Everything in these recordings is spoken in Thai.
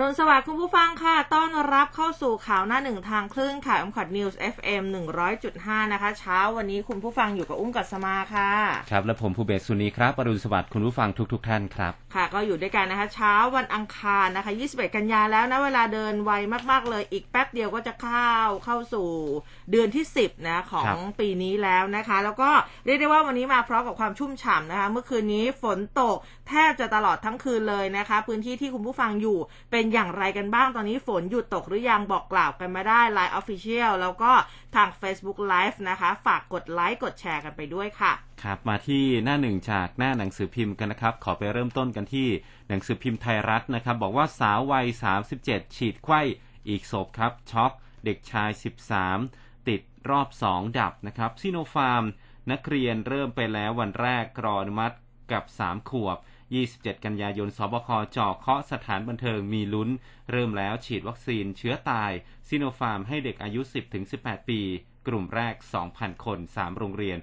รุณสวัสดิ์คุณผู้ฟังค่ะ ต้อนรับเข้าสู่ข่าวหน้าหนึ่งทางคลื่นข่าวอ็มคอดนิวส์ FM 100.5นะคะ เช้าวันนี้คุณผู้ฟังอยู่กับอุ้มกัสมาค่ะ ครับ และผมภูเบศสุนีครับอรุณสวัสดิ์คุณผู้ฟังทุก ๆทท่านครับ ค่ะ ก็อยู่ด้วยกันนะคะ เช้าวันอังคารนะคะ21กันยาแล้วนะเวลาเดินไวมาก ๆ เลยอีกแป๊บเดียวก็จะเข้าเข้าสู่เดือนที่10นะของปีนี้แล้วนะคะ แล้วก็เรียกได้ว่าวันนี้มาพร้อมกับความชุ่มฉ่ำนะคะ เมื่อคืนนี้ฝนตก แทบจะตลอดทั้งคืนเลยนะคะ พื้นที่ที่คุณผู้ฟังอยู่เป็นอย่างไรกันบ้างตอนนี้ฝนหยุดตกหรือยังบอกกล่าวกันมาได้ Line Official แล้วก็ทาง Facebook Live นะคะ ฝากกดไลค์กดแชร์กันไปด้วยค่ะ ครับมาที่หน้าหนึ่งจากหน้าหนังสือพิมพ์กันนะครับ ขอไปเริ่มต้นกันที่หนังสือพิมพ์ไทยรัฐนะครับ บอกว่าสาววัย 37 ฉีดไข้อีกศพครับช็อกเด็กชาย 13 ติดรอบ 2 ดับนะครับซิโนฟาร์ม นักเรียนเริ่มไปแล้ววันแรกกรออนุมัติกับ 3 ขวบ 27 กันยายน สบคจ่อเคาะสถานบันเทิงมีลุ้น เริ่มแล้วฉีดวัคซีนเชื้อตายซิโนฟาร์มให้เด็กอายุ 10-18 ปี กลุ่มแรก 2,000 คน 3 โรงเรียน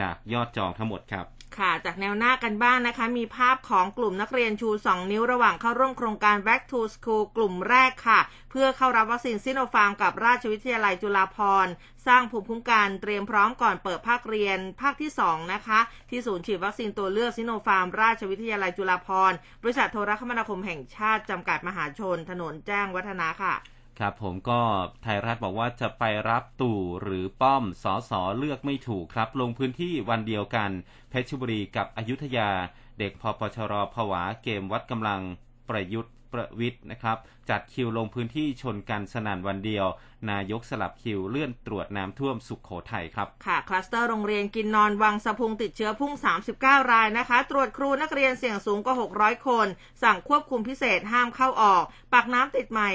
จากยอดจองทั้งหมดครับ ค่ะ จากแนวหน้ากันบ้างนะคะ มีภาพของกลุ่มนักเรียนชู 2 นิ้วระหว่างเข้าร่วมโครงการ Back to School กลุ่มแรกค่ะ เพื่อเข้ารับวัคซีนซิโนฟาร์มกับราชวิทยาลัยจุฬาภรณ์ สร้างภูมิคุ้มกันเตรียมพร้อมก่อนเปิดภาคเรียนภาคที่ 2 นะคะ ที่ศูนย์ฉีดวัคซีนตัวเลือกซิโนฟาร์ม ราชวิทยาลัยจุฬาภรณ์ บริษัทโทรคมนาคมแห่งชาติจำกัดมหาชน ถนนแจ้งวัฒนะค่ะ ครับผมก็ไทยรัฐบอกว่าจะไปรับตู่หรือป้อมสอสอเลือกไม่ถูกครับ ลงพื้นที่วันเดียวกัน เพชรบุรีกับอยุธยา เด็กพปชรผวาเกมวัดกำลังประยุทธ์ ประวิทย์นะครับ จัดคิวลงพื้นที่ชนกันสนั่นวันเดียว นายกสลับคิวเลื่อนตรวจน้ำท่วมสุขโขทัยครับ ค่ะ คลัสเตอร์โรงเรียนกินนอนวังสะพุงติดเชื้อพุ่ง 39 รายนะคะ ตรวจครูนักเรียนเสี่ยงสูงกว่า 600 คน สั่งควบคุมพิเศษห้ามเข้าออก ปากน้ำติดใหม่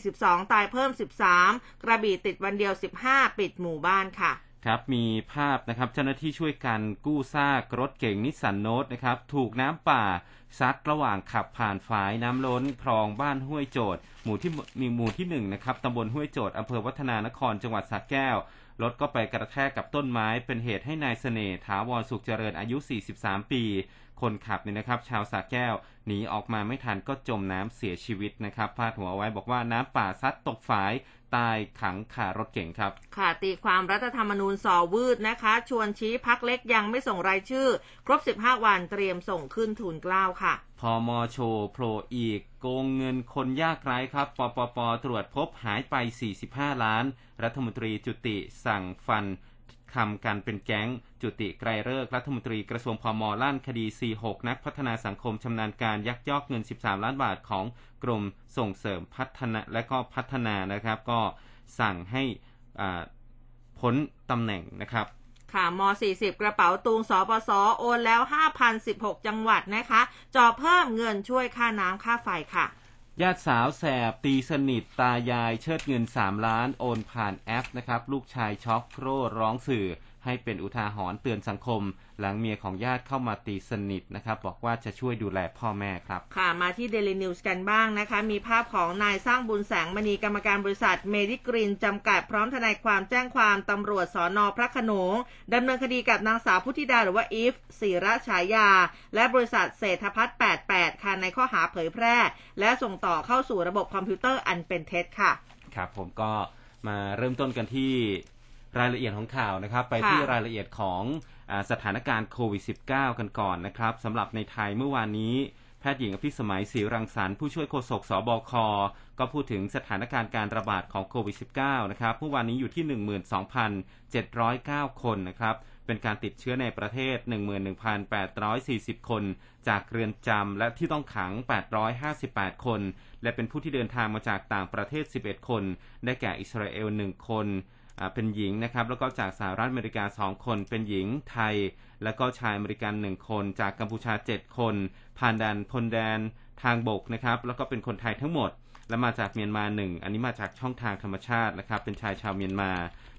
942 ตายเพิ่ม 13 กระบี่ติดวันเดียว 15 ปิดหมู่บ้านค่ะครับมีภาพนะครับเจ้าหน้าที่ช่วยกันกู้ซากรถเก่งนิสสันโนตนะครับถูกน้ำป่า ซัดระหว่างขับผ่านฝายน้ำล้นคลองบ้านห้วยโจดหมู่ที่มีหมู่ที่หนึ่งนะครับตำบลห้วยโจดอำเภอวัฒนานครจังหวัดสระแก้วรถก็ไปกระแทกกับต้นไม้เป็นเหตุให้นายเสน่ห์ถาวรสุขเจริญอายุ 43 ปี คนขับเนี่ยนะครับ ชาวสระแก้วหนีออกมาไม่ทันก็จมน้ำเสียชีวิตนะครับพาดหัวไว้บอกว่าน้ำป่าซัดตกฝาย ตายขังคารถเก่งครับ ค่ะตีความรัฐธรรมนูญสอวืดนะคะ ชวนชี้พักเล็กยังไม่ส่งรายชื่อ ครบ 15 วันเตรียมส่งขึ้นทูลเกล้าค่ะพอมอโชว์โผล่อีก โกงเงินคนยากไร้ครับ ปปป ตรวจพบหายไป 45 ล้าน รัฐมนตรีจุติสั่งฟัน คำกันเป็นแก๊ง จุติไกรเลิกษ์รัฐมนตรีกระทรวงพมลั่นคดี 46 นักพัฒนาสังคมชำนาญการยักยอกเงิน 13 ล้านบาทของกรมส่งเสริมพัฒนาและก็พัฒนานะครับ ก็สั่งให้พ้นตำแหน่งนะครับค่ะม 40 กระเป๋าตูงสปส โอนแล้ว 5,016 จังหวัดนะคะจอเพิ่มเงินช่วยค่าน้ำค่าไฟค่ะ ญาติสาวแสบตีสนิทตายายเชิดเงินสามล้านโอนผ่านแอปนะครับ ลูกชายช็อกโร่ร้องสื่อ ให้เป็นอุทาหรณ์เตือนสังคม หลังเมียของญาติเข้ามาตีสนิทนะครับ บอกว่าจะช่วยดูแลพ่อแม่ครับ ค่ะมาที่เดลินิวส์กันบ้างนะคะ มีภาพของนายสร้างบุญแสงมณีกรรมการบริษัทเมดิกรีนจำกัดพร้อมทนายความแจ้งความตำรวจสอนอพระโขนงดำเนินคดีกับนางสาวพุทธิดาหรือว่าอีฟศิระฉายา และบริษัทเศรษฐพัฒน์88 ค่ะในข้อหาเผยแพร่ และส่งต่อเข้าสู่ระบบคอมพิวเตอร์อันเป็นเท็จค่ะ ครับผมก็มาเริ่มต้นกันที่ รายละเอียดของข่าวนะครับ ไปที่รายละเอียดของอสถานการณ์โควิด -19 กันก่อนนะครับสำหรับในไทยเมื่อวานนี้แพทย์หญิงอภิสมัยศรีรังสรรค์ผู้ช่วยโฆษกสบค ก็พูดถึงสถานการณ์การระบาดของโควิด -19 นะครับเมื่อวานนี้อยู่ที่ 12,709 คนนะครับ เป็นการติดเชื้อในประเทศ 11,840 คน จากเรือนจำและที่ต้องขัง 858 คน และเป็นผู้ที่เดินทางมาจากต่างประเทศ 11 คน ได้แก่อิสราเอล 1 คน เป็นหญิงนะครับ แล้วก็จากสหรัฐอเมริกา 2 คน เป็นหญิงไทย แล้วก็ชายอเมริกัน 1 คน จากกัมพูชา 7 คน ผ่านแดนพรมแดนทางบกนะครับ แล้วก็เป็นคนไทยทั้งหมด และมาจากเมียนมาหนึ่ง อันนี้มาจากช่องทางธรรมชาตินะครับ เป็นชายชาวเมียนมา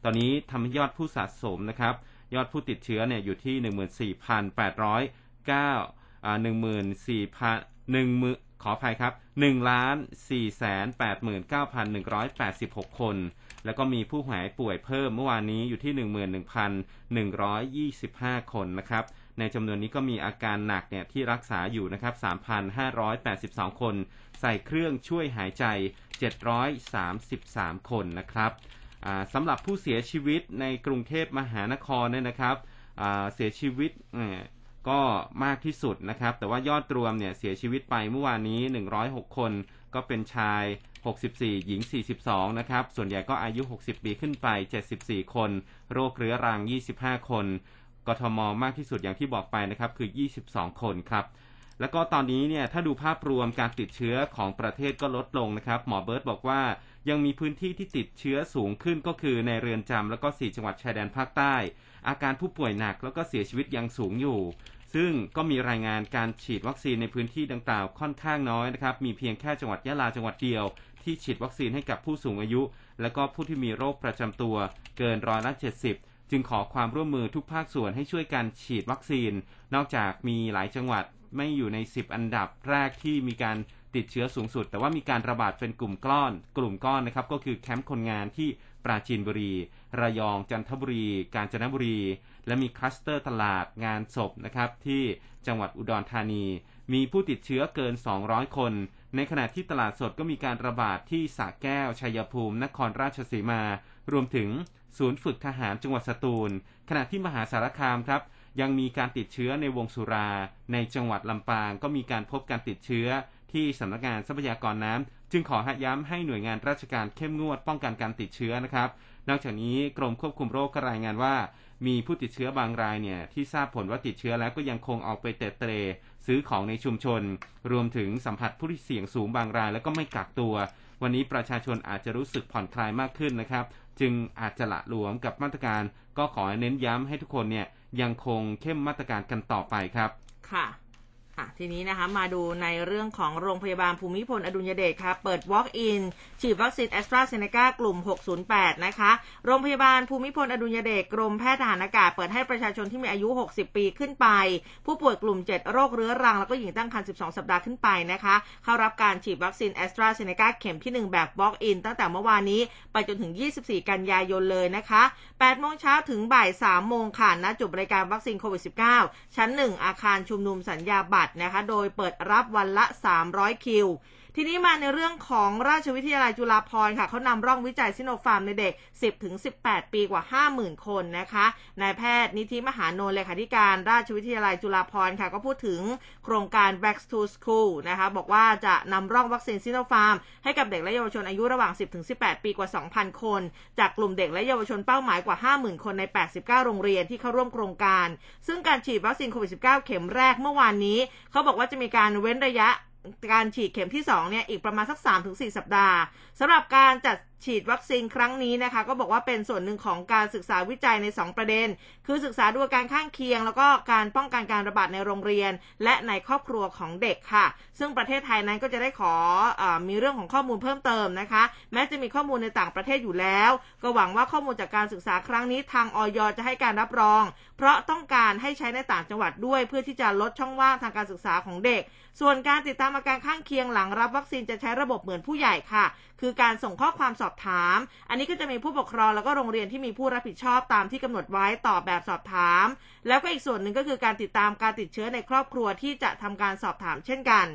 ตอนนี้ทำให้ยอดผู้สะสมนะครับ ยอดผู้ติดเชื้อเนี่ยอยู่ที่ 14,809อ่า14,000 1ขออภัยครับ1ล้าน4แสน89,186 คน แล้วก็มีผู้หายป่วยเพิ่มเมื่อวานนี้อยู่ที่ 11,125 คนนะครับ ในจำนวนนี้ก็มีอาการหนักเนี่ยที่รักษาอยู่นะครับ 3,582 คน ใส่เครื่องช่วยหายใจ 733 คนนะครับสำหรับผู้เสียชีวิตในกรุงเทพมหานครเนี่ยนะครับเสียชีวิตก็มากที่สุดนะครับ แต่ว่ายอดรวมเนี่ยเสียชีวิตไปเมื่อวานนี้ 106 คน ก็เป็นชาย 64 หญิง 42 นะครับ ส่วนใหญ่ก็อายุ 60 ปีขึ้นไป 74 คน โรคเรื้อรัง 25 คน กทมมากที่สุดอย่างที่บอกไปนะครับคือ 22 คนครับ แล้วก็ตอนนี้เนี่ยถ้าดูภาพรวมการติดเชื้อของประเทศก็ลดลงนะครับ หมอเบิร์ตบอกว่ายังมีพื้นที่ที่ติดเชื้อสูงขึ้นก็คือในเรือนจำแล้วก็ 4 จังหวัดชายแดนภาคใต้ อาการผู้ป่วยหนักแล้วก็เสียชีวิตยังสูงอยู่ซึ่งก็มีรายงานการฉีดวัคซีนในพื้นที่ดังกล่าวค่อนข้างน้อยนะครับ มีเพียงแค่จังหวัดยะลาจังหวัดเดียว ที่ฉีดวัคซีนให้กับผู้สูงอายุ และก็ผู้ที่มีโรคประจำตัว เกินร้อยละ 70 จึงขอความร่วมมือทุกภาคส่วนให้ช่วยกันฉีดวัคซีน นอกจากมีหลายจังหวัดไม่อยู่ใน 10 อันดับแรกที่มีการติดเชื้อสูงสุด แต่ว่ามีการระบาดเป็นกลุ่มก้อน กลุ่มก้อนนะครับก็คือแคมป์คนงานที่ปราจีนบุรี ระยอง จันทบุรี กาญจนบุรี และมีคลัสเตอร์ตลาดงานศพนะครับที่จังหวัดอุดรธานี มีผู้ติดเชื้อเกิน 200 คน ในขณะที่ตลาดสดก็มีการระบาดที่สระแก้ว ชัยภูมิ นครราชสีมา รวมถึงศูนย์ฝึกทหารจังหวัดสตูล ขณะที่มหาสารคามครับ ยังมีการติดเชื้อในวงสุรา ในจังหวัดลำปางก็มีการพบการติดเชื้อ ที่สำนักงานทรัพยากรน้ำจึงขอย้ำให้หน่วยงานราชการเข้มงวดป้องกันการติดเชื้อนะครับ นอกจากนี้กรมควบคุมโรคก็รายงานว่า มีผู้ติดเชื้อบางรายเนี่ยที่ทราบผลว่าติดเชื้อแล้วก็ยังคงออกไปเตะเตร ซื้อของในชุมชน รวมถึงสัมผัสผู้ที่เสี่ยงสูงบางราย แล้วก็ไม่กักตัว วันนี้ประชาชนอาจจะรู้สึกผ่อนคลายมากขึ้นนะครับ จึงอาจจะละหลวมกับมาตรการ ก็ขอเน้นย้ำให้ทุกคนเนี่ยยังคงเข้มมาตรการกันต่อไปครับ ค่ะ ทีนี้นะคะมาดูในเรื่องของโรงพยาบาลภูมิพลอดุลยเดชค่ะ เปิด Walk-in ฉีดวัคซีนแอสตราเซเนกากลุ่ม 608 นะคะ โรงพยาบาลภูมิพลอดุลยเดชกรมแพทย์ทหารอากาศ เปิดให้ประชาชนที่มีอายุ 60 ปีขึ้นไป ผู้ป่วยกลุ่ม 7 โรคเรื้อรัง แล้วก็หญิงตั้งครรภ์ 12 สัปดาห์ขึ้นไปนะคะ เข้ารับการฉีดวัคซีนแอสตราเซเนกาเข็มที่ 1 แบบ Walk-in ตั้งแต่เมื่อวานนี้ไปจนถึง 24 กันยายนเลยนะคะ8โมงเช้าถึงบ่าย3โมงค่ะณจุดบริการวัคซีนโควิด -19 ชั้น 1 อาคารชุมนุมสัญญาบัตรนะคะ โดยเปิดรับวันละ 300 คิว ทีนี้มาในเรื่องของราชวิทยาลัยจุฬาภรณ์ค่ะเขานำร่องวิจัยซิโนฟาร์มในเด็ก 10ถึง18 ปีกว่า 50,000 คนนะคะนายแพทย์นิธิมหาโนเลขาธิการราชวิทยาลัยจุฬาภรณ์ค่ะก็พูดถึงโครงการ Back to School นะคะบอกว่าจะนำร่องวัคซีนซิโนฟาร์มให้กับเด็กและเยาวชนอายุระหว่าง 10ถึง18 ปีกว่า 2,000 คน จากกลุ่มเด็กและเยาวชนเป้าหมายกว่า 50,000 คนใน 89 โรงเรียนที่เข้าร่วมโครงการ ซึ่งการฉีดวัคซีนโควิด -19 เข็มแรกเมื่อวานนี้ เขาบอกว่าจะมีการเว้นระยะ การฉีดเข็มที่2เนี่ยอีกประมาณสัก 3-4 สัปดาห์สำหรับการจัดฉีดวัคซีนครั้งนี้นะคะ ก็บอกว่าเป็นส่วนหนึ่งของการศึกษาวิจัยใน 2 ประเด็น คือศึกษาดูอาการข้างเคียง แล้วก็การป้องกันการระบาดในโรงเรียน และในครอบครัวของเด็กค่ะ ซึ่งประเทศไทยนั้นก็จะได้ขออมีเรื่องของข้อมูลเพิ่มเติมนะคะ แม้จะมีข้อมูลในต่างประเทศอยู่แล้ว ก็หวังว่าข้อมูลจากการศึกษาครั้งนี้ทางออยจะให้การรับรอง เพราะต้องการให้ใช้ในต่างจังหวัดด้วย เพื่อที่จะลดช่องว่างทางการศึกษาของเด็ก ส่วนการติดตามอาการข้างเคียงหลังรับวัคซีนจะใช้ระบบเหมือนผู้ใหญ่ค่ะ คือการส่งข้อความสอบถาม อันนี้ก็จะมีผู้ปกครองแล้วก็โรงเรียนที่มีผู้รับผิดชอบตามที่กำหนดไว้ตอบแบบสอบถาม แล้วก็อีกส่วนหนึ่งก็คือการติดตามการติดเชื้อในครอบครัวที่จะทำการสอบถามเช่นกัน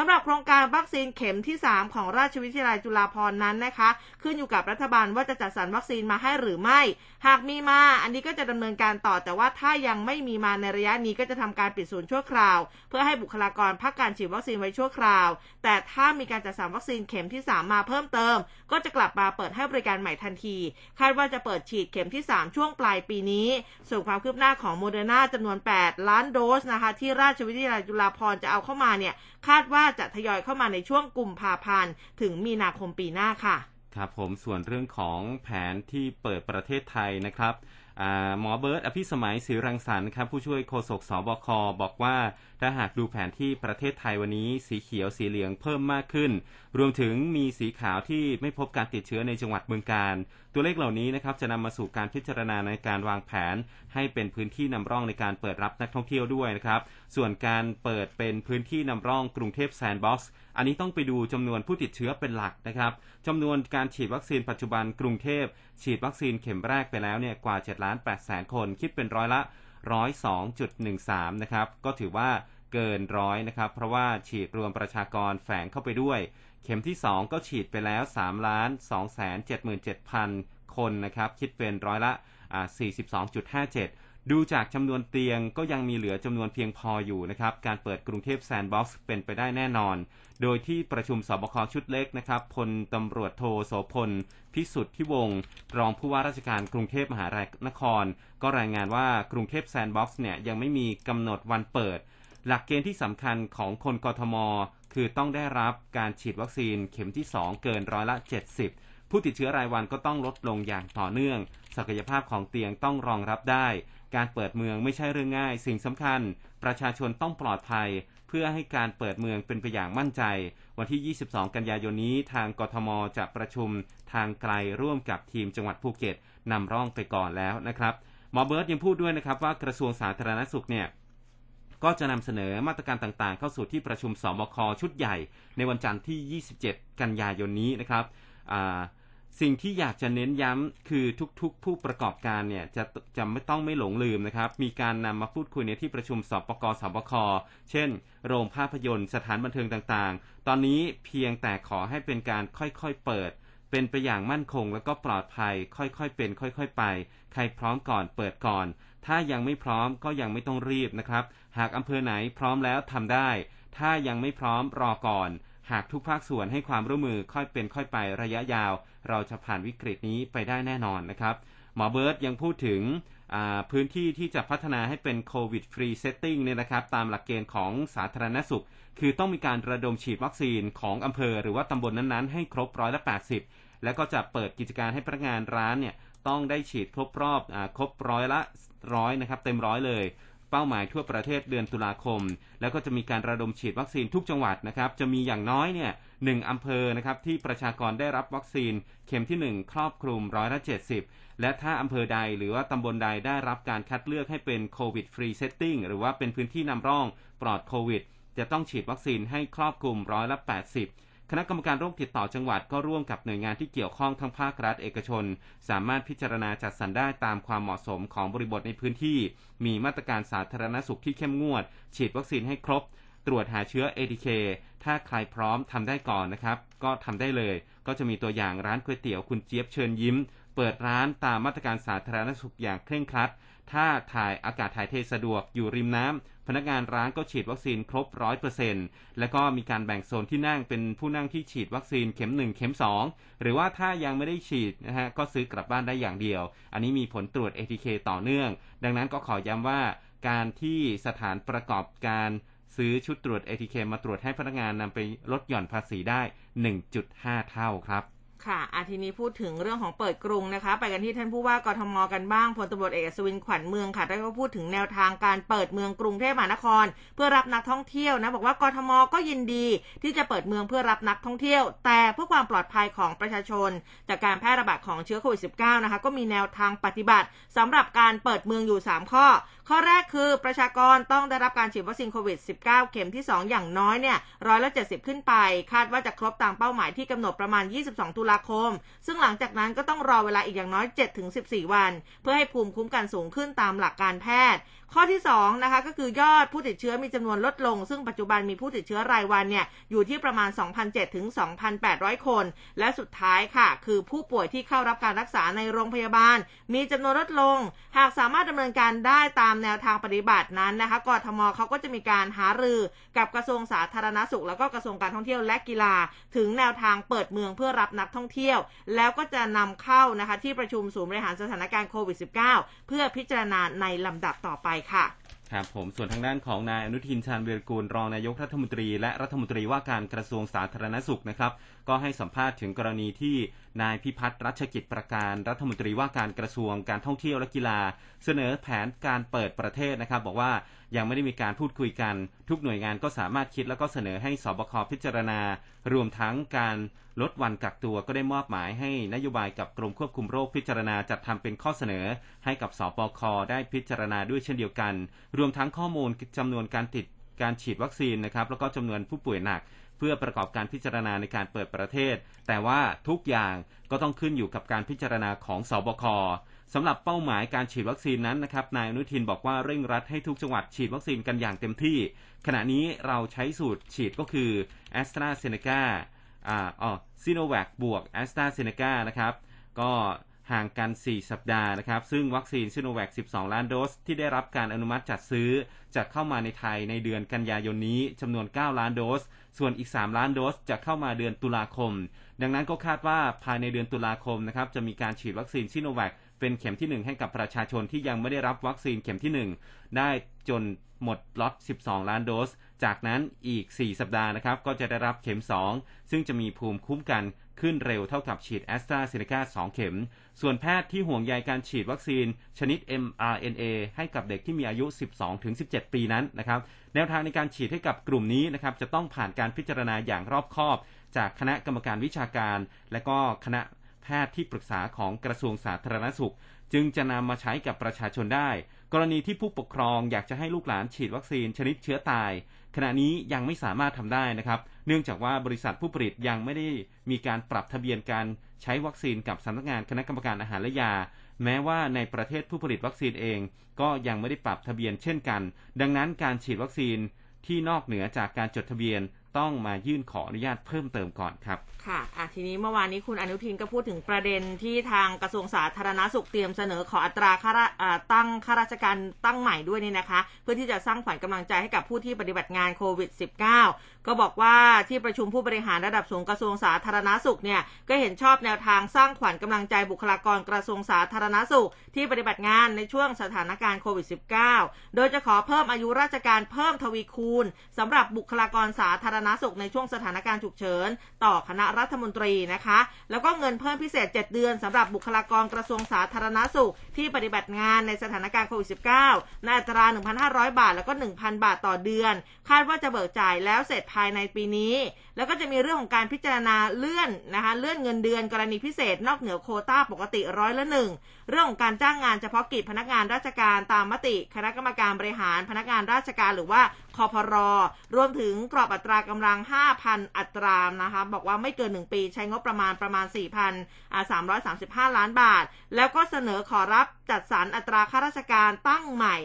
สำหรับโครงการวัคซีนเข็มที่ 3 ของราชวิทยาลัยจุฬาภรณ์นั้นนะคะ ขึ้นอยู่กับรัฐบาลว่าจะจัดสรรวัคซีนมาให้หรือไม่ หากมีมา อันนี้ก็จะดำเนินการต่อแต่ว่าถ้ายังไม่มีมาในระยะนี้ก็จะทำการปิดศูนย์ชั่วคราว เพื่อให้บุคลากรพักการฉีดวัคซีนไว้ชั่วคราว แต่ถ้ามีการจัดสรรวัคซีนเข็มที่ 3 มาเพิ่มเติม ก็จะกลับมาเปิดให้บริการใหม่ทันทีคาดว่าจะเปิดฉีดเข็มที่ 3 ช่วงปลายปีนี้ ส่วนความคืบหน้าของโมเดอร์นาจำนวน 8 ล้านโดสนะคะที่ราชวิทยาลัยจุฬาภรณ์จะเอาเข้ามาเนี่ยคาดว่าจะทยอยเข้ามาในช่วงกุมภาพันธ์ถึงมีนาคมปีหน้าค่ะ ครับผมส่วนเรื่องของแผนที่เปิดประเทศไทยนะครับหมอเบิร์ตอภิสมัยศรีรังสรรค์ครับผู้ช่วยโฆษกสบคบอกว่า ถ้าหากดูแผนที่ประเทศไทยวันนี้สีเขียวสีเหลืองเพิ่มมากขึ้น รวมถึงมีสีขาวที่ไม่พบการติดเชื้อในจังหวัดเมืองการ ตัวเลขเหล่านี้นะครับจะนำมาสู่การพิจารณาในการวางแผน ให้เป็นพื้นที่นำร่องในการเปิดรับนักท่องเที่ยวด้วยนะครับส่วนการเปิดเป็นพื้นที่นำร่องกรุงเทพแซนด์บ็อกซ์อันนี้ต้องไปดูจำนวนผู้ติดเชื้อเป็นหลักนะครับจำนวนการฉีดวัคซีนปัจจุบันกรุงเทพ ฉีดวัคซีนเข็มแรกไปแล้วเนี่ยกว่า7ล้าน8แสนคนคิดเป็นร้อยละ 102.13 นะครับ ก็ถือว่าเกินร้อยนะครับ เพราะว่าฉีดรวมประชากรแฝงเข้าไปด้วย เข็มที่ 2 ก็ฉีดไปแล้ว3ล้าน2 7 7 0 0คนนะครับ คิดเป็นร้อยละ42.57 ดูจากจำนวนเตียงก็ยังมีเหลือจำนวนเพียงพออยู่นะครับ การเปิดกรุงเทพ sandbox เป็นไปได้แน่นอน โดยที่ประชุมสบคชุดเล็กนะครับพลตำรวจโทโสพล พิสุทธิ์ที่วงรองผู้ว่าราชการกรุงเทพมหานคร ก็รายงานว่ากรุงเทพแซนด์บ็อกซ์เนี่ยยังไม่มีกำหนดวันเปิด หลักเกณฑ์ที่สำคัญของคนกทม คือต้องได้รับการฉีดวัคซีนเข็มที่ 2 เกินร้อยละ 70 ผู้ติดเชื้อรายวันก็ต้องลดลงอย่างต่อเนื่อง ศักยภาพของเตียงต้องรองรับได้ การเปิดเมืองไม่ใช่เรื่องง่าย สิ่งสำคัญ ประชาชนต้องปลอดภัย เพื่อให้การเปิดเมืองเป็นไปอย่างมั่นใจ วันที่ 22 กันยายนนี้ทางกทมจะประชุมทางไกลร่วมกับทีมจังหวัดภูเก็ตนำร่องไปก่อนแล้วนะครับหมอเบิร์ตยังพูดด้วยนะครับว่ากระทรวงสาธารณสุขเนี่ยก็จะนำเสนอมาตรการต่างๆ เข้าสู่ที่ประชุมสบคชุดใหญ่ ในวันจันทร์ที่ 27 กันยายนนี้นะครับ สิ่งที่อยากจะเน้นย้ำคือทุกๆ ผู้ประกอบการเนี่ยจะจะไม่ต้องไม่หลงลืมนะครับ มีการนำมาพูดคุยในที่ประชุมสปกสบคเช่น โรงภาพยนตร์สถานบันเทิงต่างๆ ตอนนี้เพียงแต่ขอให้เป็นการค่อยๆเปิด เป็นไปอย่างมั่นคงแล้วก็ปลอดภัย ค่อยๆเป็น ค่อย ๆ ไป ใครพร้อมก่อนเปิดก่อน ถ้ายังไม่พร้อมก็ยังไม่ต้องรีบนะครับ หากอำเภอไหนพร้อมแล้วทำได้ ถ้ายังไม่พร้อมรอก่อน หากทุกภาคส่วนให้ความร่วมมือค่อยเป็นค่อยไประยะยาว เราจะผ่านวิกฤตนี้ไปได้แน่นอนนะครับ หมอเบิร์ตยังพูดถึงพื้นที่ที่จะพัฒนาให้เป็น COVID free setting เนี่ยนะครับ ตามหลักเกณฑ์ของสาธารณสุข คือต้องมีการระดมฉีดวัคซีนของอำเภอ หรือว่าตำบลนั้นๆ ให้ครบร้อยละ80แล้วก็จะเปิดกิจการให้พนักงานร้านเนี่ยต้องได้ฉีดครบรอบอครบร้อยละร้อยนะครับ เต็มร้อยเลย เป้าหมายทั่วประเทศเดือนตุลาคม แล้วก็จะมีการระดมฉีดวัคซีนทุกจังหวัดนะครับจะมีอย่างน้อยเนี่ยหนึ่งอำเภอนะครับที่ประชากรได้รับวัคซีน เข็มที่ 1 ครอบคลุมร้อยละ70และถ้าอำเภอใดหรือว่าตำบลใดได้รับการคัดเลือกให้เป็น COVID free setting หรือว่าเป็นพื้นที่นำร่องปลอดโควิด จะต้องฉีดวัคซีนให้ครอบคลุมร้อยละ80 คณะกรรมการโรคติดต่อจังหวัดก็ร่วมกับหน่วยงานที่เกี่ยวข้องทั้งภาครัฐเอกชน สามารถพิจารณาจัดสรรได้ตามความเหมาะสมของบริบทในพื้นที่ มีมาตรการสาธารณสุขที่เข้มงวด ฉีดวัคซีนให้ครบ ตรวจหาเชื้อ ATK ถ้าใครพร้อมทำได้ก่อนนะครับ ก็ทำได้เลย ก็จะมีตัวอย่างร้านก๋วยเตี๋ยวคุณเจี๊ยบเชิญยิ้ม เปิดร้านตามมาตรการสาธารณสุขอย่างเคร่งครัด ถ้าถ่ายอากาศถ่ายเทสะดวกอยู่ริมน้ำ พนักงานร้านก็ฉีดวัคซีนครบร้อยเปอร์เซ็นต์แล้วก็มีการแบ่งโซนที่นั่งเป็นผู้นั่งที่ฉีดวัคซีนเข็ม1เข็ม2หรือว่าถ้ายังไม่ได้ฉีดนะฮะก็ซื้อกลับบ้านได้อย่างเดียว อันนี้มีผลตรวจ ATK ต่อเนื่อง ดังนั้นก็ขอย้ำว่าการที่สถานประกอบการซื้อชุดตรวจ ATK มาตรวจให้พนักงานนำไปลดหย่อนภาษีได้ 1.5 เท่าครับ ค่ะอาทีนี้พูดถึงเรื่องของเปิดกรุงนะคะ ไปกันที่ท่านผู้ว่ากทมกันบ้างพลตำรวจเอกอัศวินขวัญเมืองค่ะได้ก็พูดถึงแนวทางการเปิดเมืองกรุงเทพมหานคร เพื่อรับนักท่องเที่ยวนะบอกว่ากทมก็ยินดีที่จะเปิดเมืองเพื่อรับนักท่องเที่ยว แต่เพื่อความปลอดภัยของประชาชน จากการแพร่ระบาดของเชื้อโควิด -19 นะคะก็มีแนวทางปฏิบัติสำหรับการเปิดเมืองอยู่ 3 ข้อ ข้อแรกคือประชากรต้องได้รับการฉีดวัคซีนโควิด -19 เข็มที่ 2 อย่างน้อยเนี่ยร้อยละ70ขึ้นไป คาดว่าจะครบตามเป้าหมายที่กำหนดประมาณ 22 ตุลาคม ซึ่งหลังจากนั้นก็ต้องรอเวลาอีกอย่างน้อย 7-14 วัน เพื่อให้ภูมิคุ้มกันสูงขึ้นตามหลักการแพทย์ ข้อที่2นะคะก็คือยอดผู้ติดเชื้อมีจำนวนลดลง ซึ่งปัจจุบันมีผู้ติดเชื้อรายวันเนี่ยอยู่ที่ประมาณ2,007ถึง2,800 คน และสุดท้ายค่ะ คือผู้ป่วยที่เข้ารับการรักษาในโรงพยาบาล มีจำนวนลดลง หากสามารถดำเนินการได้ตามแนวทางปฏิบัตินั้นนะคะกทมเขาก็จะมีการหารือกับกระทรวงสาธารณสุข แล้วก็กระทรวงการท่องเที่ยวและกีฬา ถึงแนวทางเปิดเมืองเพื่อรับนักท่องเที่ยว แล้วก็จะนำเข้านะคะที่ประชุมศูนย์บริหารสถานการณ์โควิด -19 เพื่อพิจารณาในลำดับต่อไปค่ะ ครับผมส่วนทางด้านของนายอนุทินชาญวีรกูลรองนายกรัฐมนตรีและรัฐมนตรีว่าการกระทรวงสาธารณสุขนะครับ ก็ให้สัมภาษณ์ถึงกรณีที่นายพิพัฒน์รัชกิจประการรัฐมนตรีว่าการกระทรวงการท่องเที่ยวและกีฬา เสนอแผนการเปิดประเทศนะครับ บอกว่ายังไม่ได้มีการพูดคุยกัน ทุกหน่วยงานก็สามารถคิดแล้วก็เสนอให้สบคพิจารณา รวมทั้งการลดวันกักตัวก็ได้มอบหมายให้นโยบายกับกรมควบคุมโรคพิจารณาจัดทำเป็นข้อเสนอ ให้กับสบคได้พิจารณาด้วยเช่นเดียวกัน รวมทั้งข้อมูลจำนวนการติดการฉีดวัคซีนนะครับแล้วก็จำนวนผู้ป่วยหนัก เพื่อประกอบการพิจารณาในการเปิดประเทศ แต่ว่าทุกอย่างก็ต้องขึ้นอยู่กับการพิจารณาของสบคสำหรับเป้าหมายการฉีดวัคซีนนั้นนะครับนายอนุทินบอกว่าเร่งรัดให้ทุกจังหวัดฉีดวัคซีนกันอย่างเต็มที่ ขณะนี้เราใช้สูตรฉีดก็คือแอสตราเซเนกาอ่าอ๋อซิโนแวคบวกแอสตราเซเนกานะครับ ก็ห่างกัน 4 สัปดาห์นะครับ ซึ่งวัคซีนซิโนแวค 12 ล้านโดส ที่ได้รับการอนุมัติจัดซื้อจะเข้ามาในไทยในเดือนกันยายนนี้จำนวน 9 ล้านโดส ส่วนอีก 3 ล้านโดสจะเข้ามาเดือนตุลาคม ดังนั้นก็คาดว่าภายในเดือนตุลาคมนะครับจะมีการฉีดวัคซีนซิโนแวคเป็นเข็มที่ 1 ให้กับประชาชนที่ยังไม่ได้รับวัคซีนเข็มที่ 1 ได้จนหมดล็อต 12 ล้านโดส จากนั้นอีก 4 สัปดาห์นะครับ ก็จะได้รับเข็ม 2 ซึ่งจะมีภูมิคุ้มกันขึ้นเร็วเท่ากับฉีดแอสตราเซเนกา2 เข็ม ส่วนแพทย์ที่ห่วงใยการฉีดวัคซีนชนิด mRNA ให้กับเด็กที่มีอายุ 12-17 ปีนั้นนะครับ แนวทางในการฉีดให้กับกลุ่มนี้นะครับจะต้องผ่านการพิจารณาอย่างรอบคอบ จากคณะกรรมการวิชาการ และก็คณะแพทย์ที่ปรึกษาของกระทรวงสาธารณสุข จึงจะนำมาใช้กับประชาชนได้ กรณีที่ผู้ปกครองอยากจะให้ลูกหลานฉีดวัคซีนชนิดเชื้อตาย ขณะนี้ยังไม่สามารถทำได้นะครับ เนื่องจากว่าบริษัทผู้ผลิตยังไม่ได้มีการปรับทะเบียนการใช้วัคซีนกับสำนักงานคณะกรรมการอาหารและยา แม้ว่าในประเทศผู้ผลิตวัคซีนเอง ก็ยังไม่ได้ปรับทะเบียนเช่นกัน ดังนั้นการฉีดวัคซีนที่นอกเหนือจากการจดทะเบียนต้องมายื่นขออนุญาตเพิ่มเติมก่อนครับ ค่ะอะทีนี้เมื่อวานนี้คุณอนุทินก็พูดถึงประเด็นที่ทางกระทรวงสาธารณสุขเตรียมเสนอขออัตราค่าราอ่าตั้งข้าราชการตั้งใหม่ด้วยนี่นะคะ เพื่อที่จะสร้างขวัญกำลังใจให้กับผู้ที่ปฏิบัติงานโควิด -19 ก็บอกว่าที่ประชุมผู้บริหารระดับสูงกระทรวงสาธารณสุขเนี่ยก็เห็นชอบแนวทางสร้างขวัญกำลังใจบุคลากรกระทรวงสาธารณสุข ที่ปฏิบัติงานในช่วงสถานการณ์โควิด -19 โดยจะขอเพิ่มอายุราชการเพิ่มทวีคูณสำหรับบุคลากรสาธารณสุขในช่วงสถานการณ์ฉุกเฉิน ต่อคณะรัฐมนตรีนะคะ แล้วก็เงินเพิ่มพิเศษ 7 เดือนสำหรับบุคลากรกระทรวงสาธารณสุข ที่ปฏิบัติงานในสถานการณ์โควิด -19 ในอัตรา 1,500 บาท แล้วก็ 1,000 บาทต่อเดือน คาดว่าจะเบิกจ่ายแล้วเสร็จภายในปีนี้ แล้วก็จะมีเรื่องของการพิจารณาเลื่อนนะคะเลื่อนเงินเดือนกรณีพิเศษ นอกเหนือโคต้าปกติร้อยละหนึ่งเรื่องของการจ้างงานเฉพาะกิจพนักงานราชการตามมติ คณะกรรมการบริหารพนักงานราชการหรือว่า คอพรรวมถึงกรอบอัตรากำลัง 5,000 อัตรานะคะบอกว่าไม่เกิน 1 ปีใช้งบประมาณประมาณ 4,335 ล้านบาท แล้วก็เสนอขอรับจัดสรรอัตราข้าราชการตั้งใหม่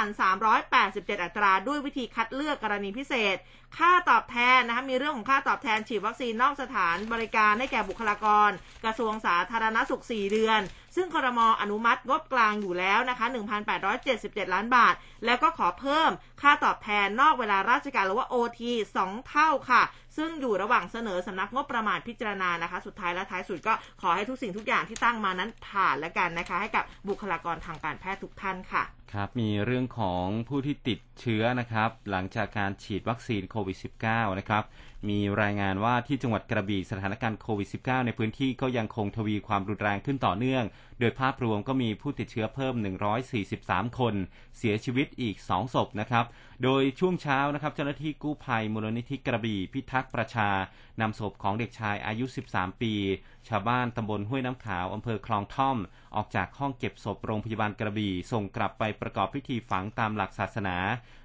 35,387 อัตราด้วยวิธีคัดเลือกกรณีพิเศษ ค่าตอบแทนนะคะมีเรื่องของค่าตอบแทนฉีดวัคซีนนอกสถานบริการให้แก่บุคลากร กระทรวงสาธารณสุข 4 เดือนซึ่งคอรมอนุมัติงบกลางอยู่แล้วนะคะ 1,877 ล้านบาท แล้วก็ขอเพิ่มค่าตอบแทนนอกเวลาราชการหรือว่า OT 2 เท่าค่ะ ซึ่งอยู่ระหว่างเสนอสำนักงบประมาณพิจารณานะคะ สุดท้ายและท้ายสุดก็ขอให้ทุกสิ่งทุกอย่างที่ตั้งมานั้นผ่านแล้วกันนะคะ ให้กับบุคลากรทางการแพทย์ทุกท่านค่ะ ครับมีเรื่องของผู้ที่ติดเชื้อนะครับ หลังจากการฉีดวัคซีนโควิด -19 นะครับ มีรายงานว่าที่จังหวัดกระบี่สถานการณ์โควิด -19 ในพื้นที่ก็ยังคงทวีความรุนแรงขึ้นต่อเนื่อง โดยภาพรวมก็มีผู้ติดเชื้อเพิ่ม 143 คน เสียชีวิตอีก 2 ศพนะครับ โดยช่วงเช้านะครับเจ้าหน้าที่กู้ภัยมูลนิธิกระบี่พิทักษ์ประชานำศพของเด็กชายอายุ 13 ปี ชาวบ้านตำบลห้วยน้ำขาวอำเภอคลองท่อม ออกจากห้องเก็บศพโรงพยาบาลกระบี่ส่งกลับไปประกอบพิธีฝังตามหลักศาสนา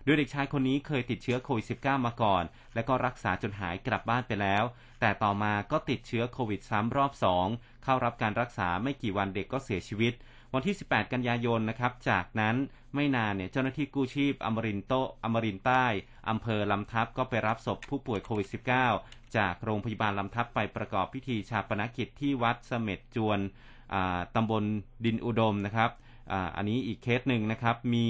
โดยเด็กชายคนนี้เคยติดเชื้อโควิด -19 มาก่อน และก็รักษาจนหายกลับบ้านไปแล้ว แต่ต่อมาก็ติดเชื้อโควิดซ้ำรอบ 2 เข้ารับการรักษาไม่กี่วันเด็กก็เสียชีวิต วันที่ 18 กันยายนนะครับ จากนั้นไม่นานเนี่ยเจ้าหน้าที่กู้ชีพอมรินโตอมรินใต้อำเภอลำทับก็ไปรับศพผู้ป่วยโควิด -19 จากโรงพยาบาลลำทับไปประกอบพิธีชาปนกิจที่วัดเสม็ดจวนตำบลดินอุดมนะครับออันนี้อีกเคสหนึ่งนะครับ มี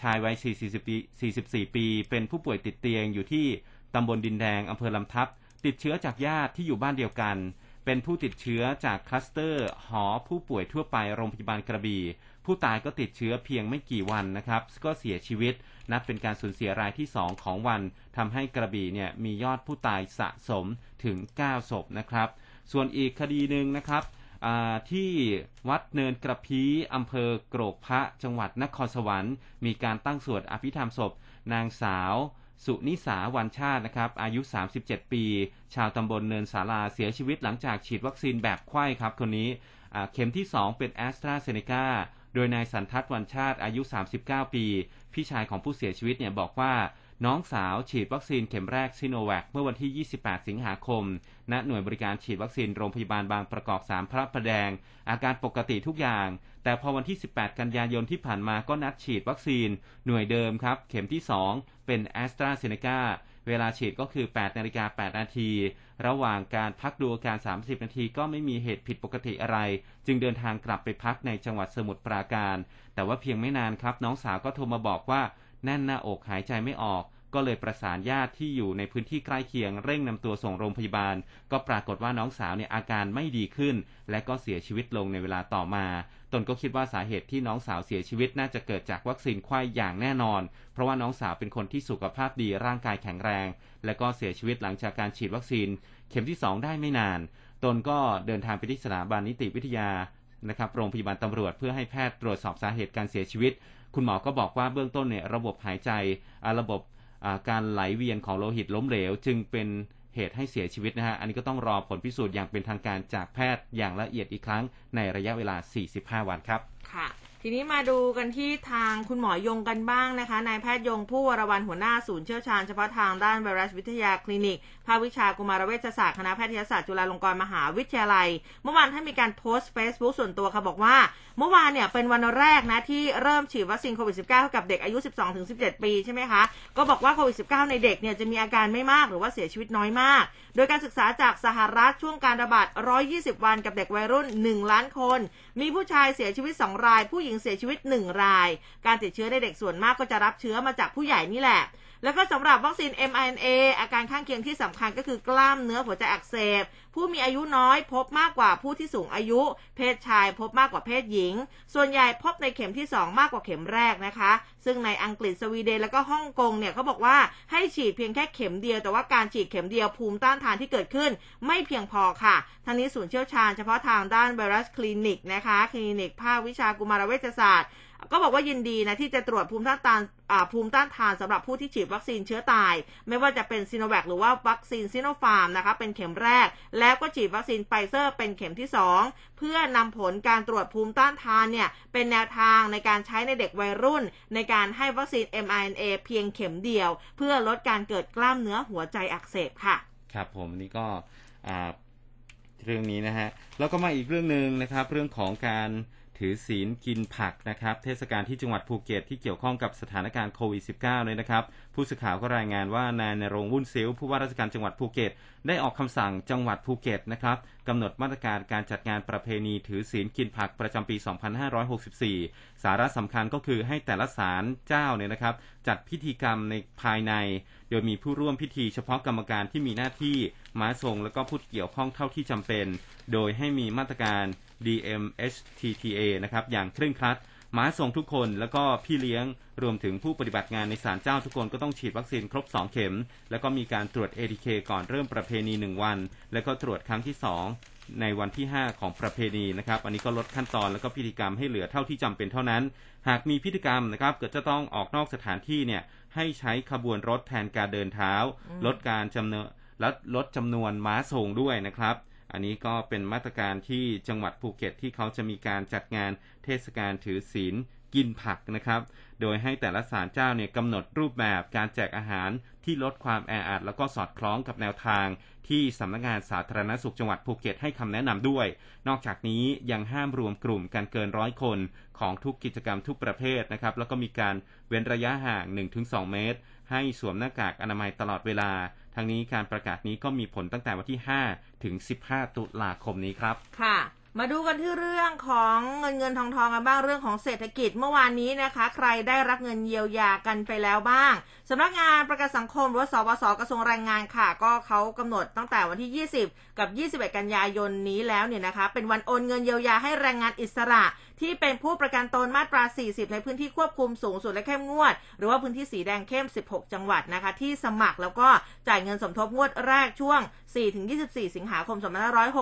ชายวัย44ปี44 ปี เป็นผู้ป่วยติดเตียงอยู่ที่ตำบลดินแดงอำเภอลำทับ ติดเชื้อจากญาติที่อยู่บ้านเดียวกัน เป็นผู้ติดเชื้อจากคลัสเตอร์ หอผู้ป่วยทั่วไปโรงพยาบาลกระบี่ ผู้ตายก็ติดเชื้อเพียงไม่กี่วันนะครับ ก็เสียชีวิต นับเป็นการสูญเสียรายที่ 2 ของวันทำให้กระบี่เนี่ยมียอดผู้ตายสะสมถึง 9 ศพนะครับ ส่วนอีกคดีหนึ่งนะครับที่วัดเนินกระพีอำเภอโกรกพระจังหวัดนครสวรรค์ มีการตั้งสวดอภิธรรมศพ นางสาว สุนิสาวันชาตินะครับ อายุ 37 ปี ชาวตำบลเนินสาลาเสียชีวิตหลังจากฉีดวัคซีนแบบไขว้ครับ คนนี้เข็มที่ 2 เป็นแอสตราเซเนกาโดยนายสันทัศน์วันชาติอายุ 39 ปี พี่ชายของผู้เสียชีวิตเนี่ยบอกว่าน้องสาวฉีดวัคซีนเข็มแรกซิโนแวคเมื่อวันที่ 28 สิงหาคม ณ หน่วยบริการฉีดวัคซีนโรงพยาบาลบางปะกอก 3 พระประแดง อาการปกติทุกอย่าง แต่พอวันที่ 18 กันยายนที่ผ่านมาก็นัดฉีดวัคซีนหน่วยเดิมครับ เข็มที่ 2 เป็นแอสตราเซเนกาเวลาฉีดก็คือ 8 นาฬิกา 8 นาที ระหว่างการพักดูอาการ 30 นาทีก็ไม่มีเหตุผิดปกติอะไร จึงเดินทางกลับไปพักในจังหวัดสมุทรปราการ แต่ว่าเพียงไม่นานครับ น้องสาวก็โทรมาบอกว่าแน่นหน้าอกหายใจไม่ออก ก็เลยประสานญาติที่อยู่ในพื้นที่ใกล้เคียงเร่งนำตัวส่งโรงพยาบาล ก็ปรากฏว่าน้องสาวเนี่ยอาการไม่ดีขึ้น และก็เสียชีวิตลงในเวลาต่อมา ตนก็คิดว่าสาเหตุที่น้องสาวเสียชีวิตน่าจะเกิดจากวัคซีนไข้อย่างแน่นอน เพราะว่าน้องสาวเป็นคนที่สุขภาพดีร่างกายแข็งแรง และก็เสียชีวิตหลังจากการฉีดวัคซีน เข็มที่ 2 ได้ไม่นาน ตนก็เดินทางไปที่สถาบันนิติวิทยานะครับโรงพยาบาลตำรวจเพื่อให้แพทย์ตรวจสอบสาเหตุการเสียชีวิต คุณหมอก็บอกว่าเบื้องต้นเนี่ยระบบหายใจ ระบบ การไหลเวียนของโลหิตล้มเหลว จึงเป็นเหตุให้เสียชีวิตนะฮะ อันนี้ก็ต้องรอผลพิสูจน์อย่างเป็นทางการจากแพทย์อย่างละเอียดอีกครั้งในระยะเวลา 45 วันครับ ค่ะ ทีนี้มาดูกันที่ทางคุณหมอยงกันบ้างนะคะ นายแพทย์ยงภู่วรวรรณหัวหน้าศูนย์เชี่ยวชาญเฉพาะทางด้านไวรัสวิทยาคลินิก ภาควิชากุมารเวชศาสตร์คณะแพทยศาสตร์จุฬาลงกรณ์มหาวิทยาลัย เมื่อวานท่านมีการโพสต์เฟซบุ๊กส่วนตัวค่ะบอกว่า เมื่อวานเนี่ยเป็นวันแรกนะที่เริ่มฉีดวัคซีนโควิด -19 ให้กับเด็กอายุ 12-17 ปีใช่ไหมคะ ก็บอกว่าโควิด -19 ในเด็กเนี่ยจะมีอาการไม่มากหรือว่าเสียชีวิตน้อยมาก โดยการศึกษาจากสหรัฐช่วงการระบาด 120 วันกับเด็กวัยรุ่น 1 ล้านคน มีผู้ชายเสียชีวิต2ราย ผู้หญิงเสียชีวิต1ราย การติดเชื้อในเด็กส่วนมากก็จะรับเชื้อมาจากผู้ใหญ่นี่แหละ แล้วก็สำหรับวัคซีน mRNA อาการข้างเคียงที่สำคัญก็คือกล้ามเนื้อหัวใจอักเสบ ผู้มีอายุน้อยพบมากกว่าผู้ที่สูงอายุ เพศชายพบมากกว่าเพศหญิง ส่วนใหญ่พบในเข็มที่ 2 มากกว่าเข็มแรกนะคะ ซึ่งในอังกฤษสวีเดนแล้วก็ฮ่องกงเนี่ยเขาบอกว่าให้ฉีดเพียงแค่เข็มเดียวแต่ว่าการฉีดเข็มเดียวภูมิต้านทานที่เกิดขึ้น ไม่เพียงพอค่ะทางนี้ศูนย์เชี่ยวชาญเฉพาะทางด้านไวรัสคลินิกนะคะคลินิกภาควิชากุมารเวชศาสตร์ ก็บอกว่ายินดีนะที่จะตรวจภูมิต้านทานภูมิต้านทานสำหรับผู้ที่ฉีดวัคซีนเชื้อตาย ไม่ว่าจะเป็นซิโนแวคหรือว่าวัคซีนซิโนฟาร์มนะคะเป็นเข็มแรก แล้วก็ฉีดวัคซีนไฟเซอร์เป็นเข็มที่ 2 เพื่อนำผลการตรวจภูมิต้านทานเนี่ยเป็นแนวทางในการใช้ในเด็กวัยรุ่น ในการให้วัคซีน mRNA เพียงเข็มเดียว เพื่อลดการเกิดกล้ามเนื้อหัวใจอักเสบค่ะ ครับผมนี่ก็เรื่องนี้นะฮะแล้วก็มาอีกเรื่องหนึ่งนะครับ เรื่องของการ ถือศีลกินผักนะครับ เทศกาลที่จังหวัดภูเก็ตที่เกี่ยวข้องกับสถานการณ์โควิด -19 เลยนะครับ ผู้สื่อข่าวก็รายงานว่านายณรงค์วุ่นซิ้วผู้ว่าราชการจังหวัดภูเก็ต ได้ออกคำสั่งจังหวัดภูเก็ตนะครับกำหนดมาตรการการจัดงานประเพณีถือศีลกินผักประจำปี 2564 สาระสำคัญก็คือให้แต่ละศาลเจ้าเนี่ยนะครับ จัดพิธีกรรมในภายใน โดยมีผู้ร่วมพิธีเฉพาะกรรมการที่มีหน้าที่ม้าทรงและก็ผู้เกี่ยวข้องเท่าที่จำเป็น โดยให้มีมาตรการ DMHTTA นะครับอย่างเคร่งครัดม้าส่งทุกคนแล้วก็พี่เลี้ยงรวมถึงผู้ปฏิบัติงานในศาลเจ้าทุกคนก็ต้องฉีดวัคซีนครบ 2 เข็ม แล้วก็มีการตรวจ ATK ก่อนเริ่มประเพณี 1 วัน แล้วก็ตรวจครั้งที่ 2 ในวันที่ 5 ของประเพณีนะครับ อันนี้ก็ลดขั้นตอนแล้วก็พิธีกรรมให้เหลือเท่าที่จำเป็นเท่านั้น หากมีพิธีกรรมนะครับเกิดจะต้องออกนอกสถานที่เนี่ยให้ใช้ขบวนรถแทนการเดินเท้า ลดการจำนวนลดลดจำนวนม้าส่งด้วยนะครับ อันนี้ก็เป็นมาตรการที่จังหวัดภูเก็ตที่เขาจะมีการจัดงานเทศกาลถือศีลกินผักนะครับ โดยให้แต่ละศาลเจ้าเนี่ยกำหนดรูปแบบการแจกอาหารที่ลดความแออัดแล้วก็สอดคล้องกับแนวทาง ที่สำนักงานสาธารณสุขจังหวัดภูเก็ตให้คำแนะนำด้วย นอกจากนี้ยังห้ามรวมกลุ่มกันเกินร้อยคนของทุกกิจกรรมทุกประเภทนะครับ แล้วก็มีการเว้นระยะห่าง 1-2 เมตร ให้สวมหน้ากากอนามัยตลอดเวลา ทางนี้การประกาศนี้ก็มีผลตั้งแต่วันที่ 5 ถึง 15 ตุลาคมนี้ครับ ค่ะ มาดูกันที่เรื่องของเงินเงินทองทองกันบ้างเรื่องของเศรษฐกิจเมื่อวานนี้นะคะ ใครได้รับเงินเยียวยากันไปแล้วบ้างสำนักงานประกันสังคมหรือสวสกระทรวงแรงงานค่ะ ก็เขากำหนดตั้งแต่วันที่ 20 กับ 21 กันยายนนี้แล้วเนี่ยนะคะ เป็นวันโอนเงินเยียวยาให้แรงงานอิสระ ที่เป็นผู้ประกันตนมาตรา 40 ในพื้นที่ควบคุมสูงสุดและเข้มงวด หรือว่าพื้นที่สีแดงเข้ม 16 จังหวัดนะคะ ที่สมัครแล้วก็จ่ายเงินสมทบงวดแรกช่วง 4-24 สิงหาคม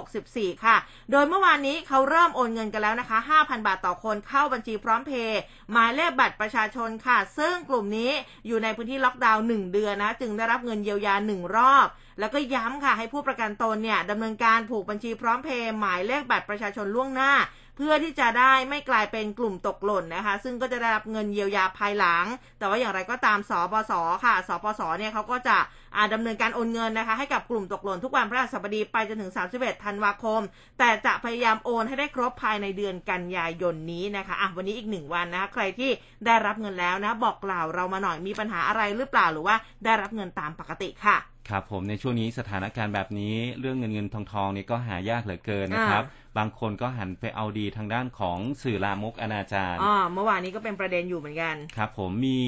2564 ค่ะ โดยเมื่อวานนี้เขาเริ่มโอนเงินกันแล้วนะคะ 5,000 บาทต่อคนเข้าบัญชีพร้อมเพย์หมายเลขบัตรประชาชนค่ะ ซึ่งกลุ่มนี้อยู่ในพื้นที่ล็อกดาวน์1เดือนนะ จึงได้รับเงินเยียวยา 1 รอบ แล้วก็ย้ำค่ะให้ผู้ประกันตนเนี่ยดำเนินการผูกบัญชีพร้อมเพย์หมายเลขบัตรประชาชนล่วงหน้า เพื่อที่จะได้ไม่กลายเป็นกลุ่มตกหล่นนะคะ ซึ่งก็จะได้รับเงินเยียวยาภายหลัง แต่ว่าอย่างไรก็ตามสปสค่ะสปสเนี่ยเขาก็จะอาดำเนินการโอนเงินนะคะ ให้กับกลุ่มตกหล่นทุกวันพฤหัสบดีไปจนถึง 31 ธันวาคม แต่จะพยายามโอนให้ได้ครบภายในเดือนกันยายนนี้นะคะอะวันนี้อีกหนึ่งวันนะคะใครที่ได้รับเงินแล้วนะ บอกกล่าวเรามาหน่อยมีปัญหาอะไรหรือเปล่าหรือว่าได้รับเงินตามปกติค่ะ ครับผมในช่วงนี้สถานการณ์แบบนี้เรื่องเงินเงินทองทองนี่ก็หายากเหลือเกินนะครับ บางคนก็หันไปเอาดีทางด้านของสื่อลามกอนาจารอ๋อเมื่อวานนี้ก็เป็นประเด็นอยู่เหมือนกัน ครับ ผมมี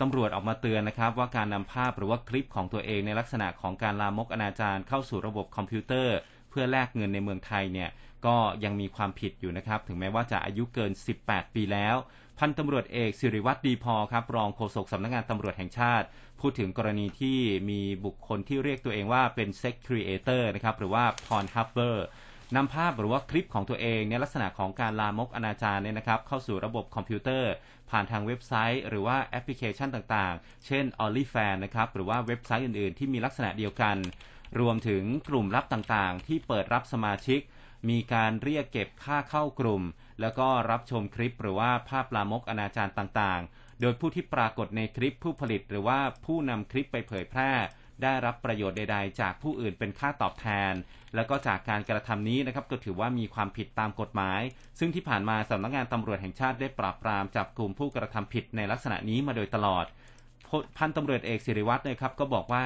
ตำรวจออกมาเตือนนะครับ ว่าการนำภาพหรือว่าคลิปของตัวเองในลักษณะของการลามกอนาจารเข้าสู่ระบบคอมพิวเตอร์ เพื่อแลกเงินในเมืองไทยเนี่ยก็ยังมีความผิดอยู่นะครับ ถึงแม้ว่าจะอายุเกิน 18 ปีแล้ว พันตำรวจเอกศิริวัฒน์ดีพอครับรองโฆษกสำนักงานตำรวจแห่งชาติ พูดถึงกรณีที่มีบุคคลที่เรียกตัวเองว่าเป็น sex creator นะครับหรือว่า Pornhubber นำภาพหรือว่าคลิปของตัวเองในลักษณะของการลามกอนาจารเนี่ยนะครับเข้าสู่ระบบคอมพิวเตอร์ ผ่านทางเว็บไซต์ หรือว่าแอปพลิเคชันต่างๆ เช่น o n l y f a n นะครับหรือว่าเว็บไซต์อื่นๆ ที่มีลักษณะเดียวกัน รวมถึงกลุ่มลับต่างๆ ที่เปิดรับสมาชิก มีการเรียกเก็บค่าเข้ากลุ่ม แล้วก็รับชมคลิปหรือว่าภาพลามกอนาจารต่างๆ โดยผู้ที่ปรากฏในคลิปผู้ผลิตหรือว่าผู้นำคลิปไปเผยแพร่ ได้รับประโยชน์ใด ๆ จากผู้อื่นเป็นค่าตอบแทน แล้วก็จากการกระทำนี้นะครับก็ถือว่ามีความผิดตามกฎหมาย ซึ่งที่ผ่านมาสำนักงานตำรวจแห่งชาติได้ปราบปรามจับกลุ่มผู้กระทำผิดในลักษณะนี้มาโดยตลอดพันตำรวจเอกศิริวัตรนะครับก็บอกว่า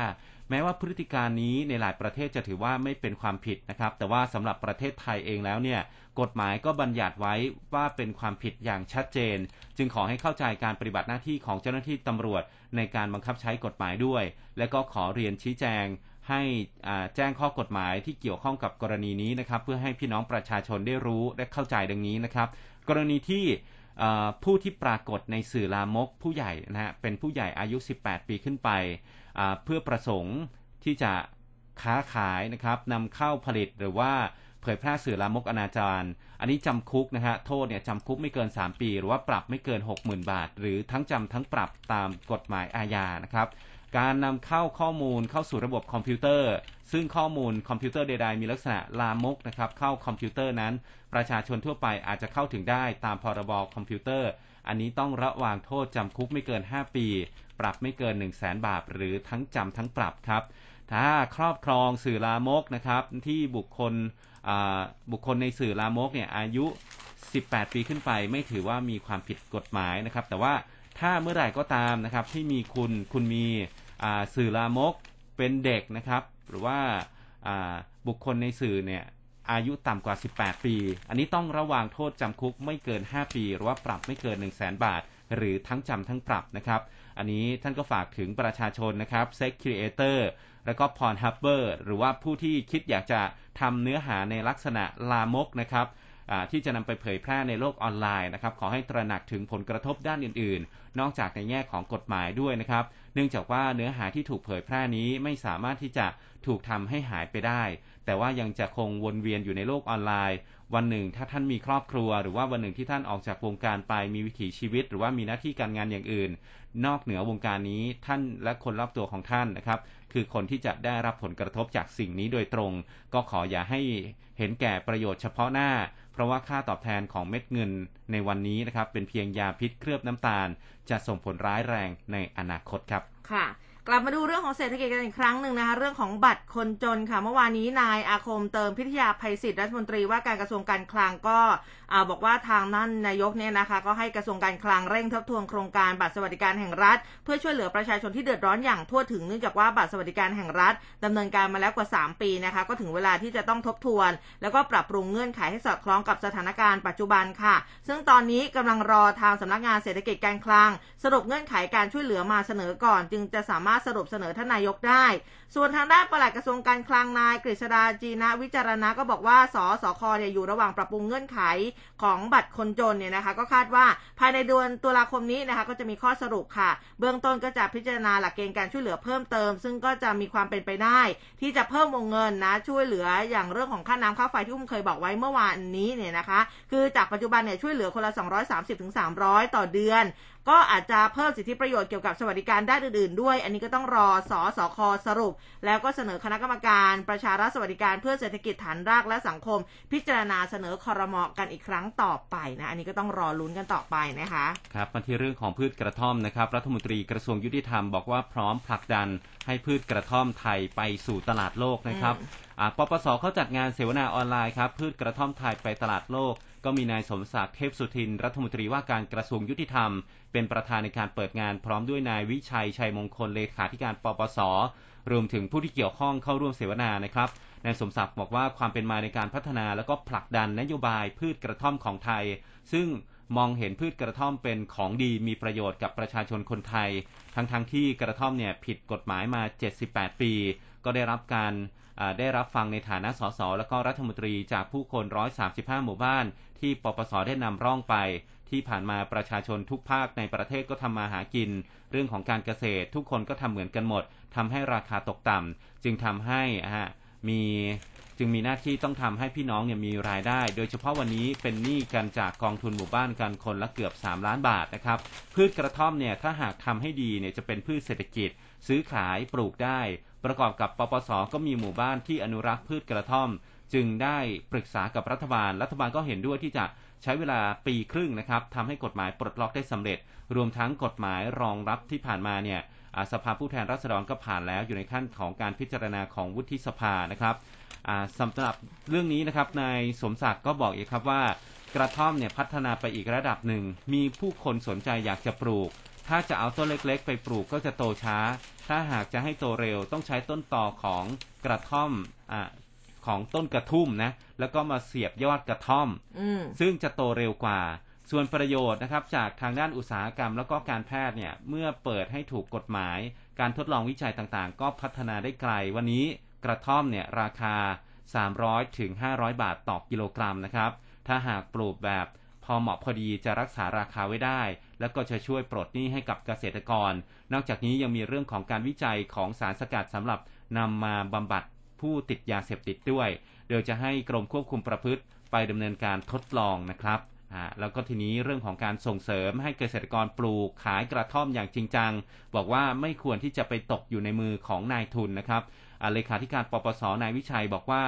แม้ว่าพฤติการนี้ในหลายประเทศจะถือว่าไม่เป็นความผิดนะครับ แต่ว่าสำหรับประเทศไทยเองแล้วเนี่ยกฎหมายก็บัญญัติไว้ว่าเป็นความผิดอย่างชัดเจน จึงขอให้เข้าใจการปฏิบัติหน้าที่ของเจ้าหน้าที่ตำรวจ ในการบังคับใช้กฎหมายด้วย และก็ขอเรียนชี้แจงให้แจ้งข้อกฎหมายที่เกี่ยวข้องกับกรณีนี้นะครับ เพื่อให้พี่น้องประชาชนได้รู้และเข้าใจดังนี้นะครับ กรณีที่ผู้ที่ปรากฏในสื่อลามกผู้ใหญ่นะฮะเป็นผู้ใหญ่อายุ 18 ปีขึ้นไป เพื่อประสงค์ที่จะค้าขายนะครับนำเข้าผลิตหรือว่าเผยแพร่สื่อลามกอนาจารอันนี้จำคุกนะฮะโทษเนี่ยจำคุกไม่เกิน 3 ปี หรือว่าปรับไม่เกิน 60,000 บาท หรือทั้งจำทั้งปรับตามกฎหมายอาญานะครับการนำเข้าข้อมูลเข้าสู่ระบบคอมพิวเตอร์ ซึ่งข้อมูลคอมพิวเตอร์ใดๆมีลักษณะลามกนะครับเข้าคอมพิวเตอร์นั้น ประชาชนทั่วไปอาจจะเข้าถึงได้ตามพรบคอมพิวเตอร์ อันนี้ต้องระวางโทษจำคุกไม่เกิน 5 ปี ปรับไม่เกิน 1 0 0 0 0แบาท หรือทั้งจำทั้งปรับครับ ถ้าครอบครองสื่อลามกนะครับที่บุคคลบุคคลในสื่อลามกเนี่ยอายุ 18 ปีขึ้นไป ไม่ถือว่ามีความผิดกฎหมายนะครับ แต่ว่าถ้าเมื่อไหร่ก็ตามนะครับที่มีคุณคุณมีสื่อลามกเป็นเด็กนะครับ หรือว่าบุคคลในสื่อเนี่ยอายุต่ำกว่า 18 ปี อันนี้ต้องระวางโทษจำคุกไม่เกิน 5 ปี หรือว่าปรับไม่เกิน 1 0 0 0 0แบาท หรือทั้งจำทั้งปรับนะครับ อันนี้ท่านก็ฝากถึงประชาชนนะครับเซ็กครีเอเตอร์แล้วก็พรฮับเบอร์หรือว่าผู้ที่คิดอยากจะทำเนื้อหาในลักษณะลามกนะครับที่จะนำไปเผยแพร่ในโลกออนไลน์นะครับ ขอให้ตระหนักถึงผลกระทบด้านอื่น ๆ นอกจากในแง่ของกฎหมายด้วยนะครับ เนื่องจากว่าเนื้อหาที่ถูกเผยแพร่นี้ไม่สามารถที่จะถูกทำให้หายไปได้ แต่ว่ายังจะคงวนเวียนอยู่ในโลกออนไลน์ วันหนึ่ง ถ้าท่านมีครอบครัว หรือว่าวันหนึ่งที่ท่านออกจากวงการไปมีวิถีชีวิต หรือว่ามีหน้าที่การงานอย่างอื่น นอกเหนือวงการนี้ท่านและคนรอบตัวของท่านนะครับ คือคนที่จะได้รับผลกระทบจากสิ่งนี้โดยตรง ก็ขออย่าให้เห็นแก่ประโยชน์เฉพาะหน้า เพราะว่าค่าตอบแทนของเม็ดเงินในวันนี้นะครับ เป็นเพียงยาพิษเคลือบน้ำตาล จะส่งผลร้ายแรงในอนาคตครับค่ะ กลับมาดูเรื่องของเศรษฐกิจกันอีกครั้งหนึ่งนะคะเรื่องของบัตรคนจนค่ะ เมื่อวานนี้นายอาคมเติมพิทยาภัยศิษย์รัฐมนตรีว่าการกระทรวงการคลังก็บอกว่าทางนั่นนายกเนี่ยนะคะ ก็ให้กระทรวงการคลังเร่งทบทวนโครงการบัตรสวัสดิการแห่งรัฐ เพื่อช่วยเหลือประชาชนที่เดือดร้อนอย่างทั่วถึงเนื่องจากว่าบัตรสวัสดิการแห่งรัฐดำเนินการมาแล้วกว่า 3 ปีนะคะก็ถึงเวลาที่จะต้องทบทวน แล้วก็ปรับปรุงเงื่อนไขให้สอดคล้องกับสถานการณ์ปัจจุบันค่ะ ซึ่งตอนนี้กำลังรอทางสำนักงานเศรษฐกิจการคลัง สรุปเงื่อนไขการช่วยเหลือมาเสนอก่อน จึงจะสามารถารถสรุปเสนอท่านนายกได้ ส่วนทางด้านปลัดกระทรวงการคลังนายกฤษดาจีนะวิจารณะก็บอกว่าสสคเนี่ยอยู่ระหว่างปรับปรุงเงื่อนไขของบัตรคนจนเนี่ยนะคะ ก็คาดว่าภายในเดือนตุลาคมนี้นะคะก็จะมีข้อสรุปค่ะ เบื้องต้นก็จะพิจารณาหลักเกณฑ์การช่วยเหลือเพิ่มเติม ซึ่งก็จะมีความเป็นไปได้ ที่จะเพิ่มวงเงินนะช่วยเหลืออย่างเรื่องของค่าน้ำค่าไฟที่อุ้มเคยบอกไว้เมื่อวานนี้เนี่ยนะคะ คือจากปัจจุบันเนี่ยช่วยเหลือคนละ 230-300 ต่อเดือนก็อาจจะเพิ่มสิทธิประโยชน์เกี่ยวกับสวัสดิการด้านอื่นๆ ด้วย อันนี้ก็ต้องรอสอสอคอสรุป แล้วก็เสนอคณะกรรมการประชารัฐสวัสดิการเพื่อเศรษฐกิจฐานรากและสังคม พิจารณาเสนอคอรมอกันอีกครั้งต่อไปนะ อันนี้ก็ต้องรอลุ้นกันต่อไปนะคะครับมาที่เรื่องของพืชกระท่อมนะครับ รัฐมนตรีกระทรวงยุติธรรมบอกว่าพร้อมผลักดันให้พืชกระท่อมไทยไปสู่ตลาดโลกนะครับอ่าปปสเขาจัดงานเสวนาออนไลน์ครับพืชกระท่อมไทยไปตลาดโลก ก็มีนายสมศักดิ์เทพสุทิน รัฐมนตรีว่าการกระทรวงยุติธรรม เป็นประธานในการเปิดงานพร้อมด้วยนายวิชัยชัยมงคลเลขาธิการปปส รวมถึงผู้ที่เกี่ยวข้องเข้าร่วมเสวนานะครับนายสมศักดิ์บอกว่าความเป็นมาในการพัฒนาแล้วก็ผลักดันนโยบายพืชกระท่อมของไทย ซึ่งมองเห็นพืชกระท่อมเป็นของดีมีประโยชน์กับประชาชนคนไทย ทั้งๆทที่กระท่อมเนี่ยผิดกฎหมายมา 78 ปี ก็ได้รับการ ได้รับฟังในฐานะสสแล้วก็รัฐมนตรีจากผู้คน 135 หมู่บ้าน ที่ปปสได้นำร่องไป ที่ผ่านมาประชาชนทุกภาคในประเทศก็ทำมาหากิน เรื่องของการเกษตร ทุกคนก็ทำเหมือนกันหมดทำให้ราคาตกต่ำจึงทำให้มีจึงมีหน้าที่ต้องทำให้พี่น้องเนี่ยมีรายได้ โดยเฉพาะวันนี้เป็นหนี้กันจากกองทุนหมู่บ้านกันคนละเกือบ 3 ล้านบาทนะครับ พืชกระท่อมเนี่ยถ้าหากทำให้ดีเนี่ยจะเป็นพืชเศรษฐกิจ ซื้อขายปลูกได้ ประกอบกับปปสก็มีหมู่บ้านที่อนุรักษ์พืชกระท่อม จึงได้ปรึกษากับรัฐบาล รัฐบาลก็เห็นด้วยที่จะใช้เวลาปีครึ่งนะครับทำให้กฎหมายปลดล็อกได้สำเร็จ รวมทั้งกฎหมายรองรับที่ผ่านมาเนี่ยสภาผู้แทนราษฎรก็ผ่านแล้วอยู่ในขั้นของการพิจารณาของวุฒิสภานะครับสำหรับเรื่องนี้นะครับนายสมศักดิ์ก็บอกอีกครับว่ากระท่อมเนี่ยพัฒนาไปอีกระดับหนึ่ง มีผู้คนสนใจอยากจะปลูก ถ้าจะเอาต้นเล็กๆ ไปปลูกก็จะโตช้า ถ้าหากจะให้โตเร็วต้องใช้ต้นตอของกระท่อมอ่าของต้นกระทุ่มนะ แล้วก็มาเสียบยอดกระท่อมอืมซึ่งจะโตเร็วกว่า ส่วนประโยชน์นะครับจากทางด้านอุตสาหกรรมแล้วก็การแพทย์เนี่ยเมื่อเปิดให้ถูกกฎหมาย การทดลองวิจัยต่างๆ ก็พัฒนาได้ไกล วันนี้กระท่อมเนี่ยราคา 300ถึง500 บาทต่อกิโลกรัมนะครับ ถ้าหากปลูกแบบพอเหมาะพอดีจะรักษาราคาไว้ได้ แล้วก็จะช่วยปลดหนี้ให้กับเกษตรกร นอกจากนี้ยังมีเรื่องของการวิจัยของสารสกัดสำหรับนำมาบำบัดผู้ติดยาเสพติดด้วย โดยจะให้กรมควบคุมประพฤติไปดำเนินการทดลองนะครับแล้วก็ทีนี้เรื่องของการส่งเสริมให้เกษตรกรปลูกขายกระท่อมอย่างจริงจัง บอกว่าไม่ควรที่จะไปตกอยู่ในมือของนายทุนนะครับเลขาธิการปปสนายวิชัยบอกว่า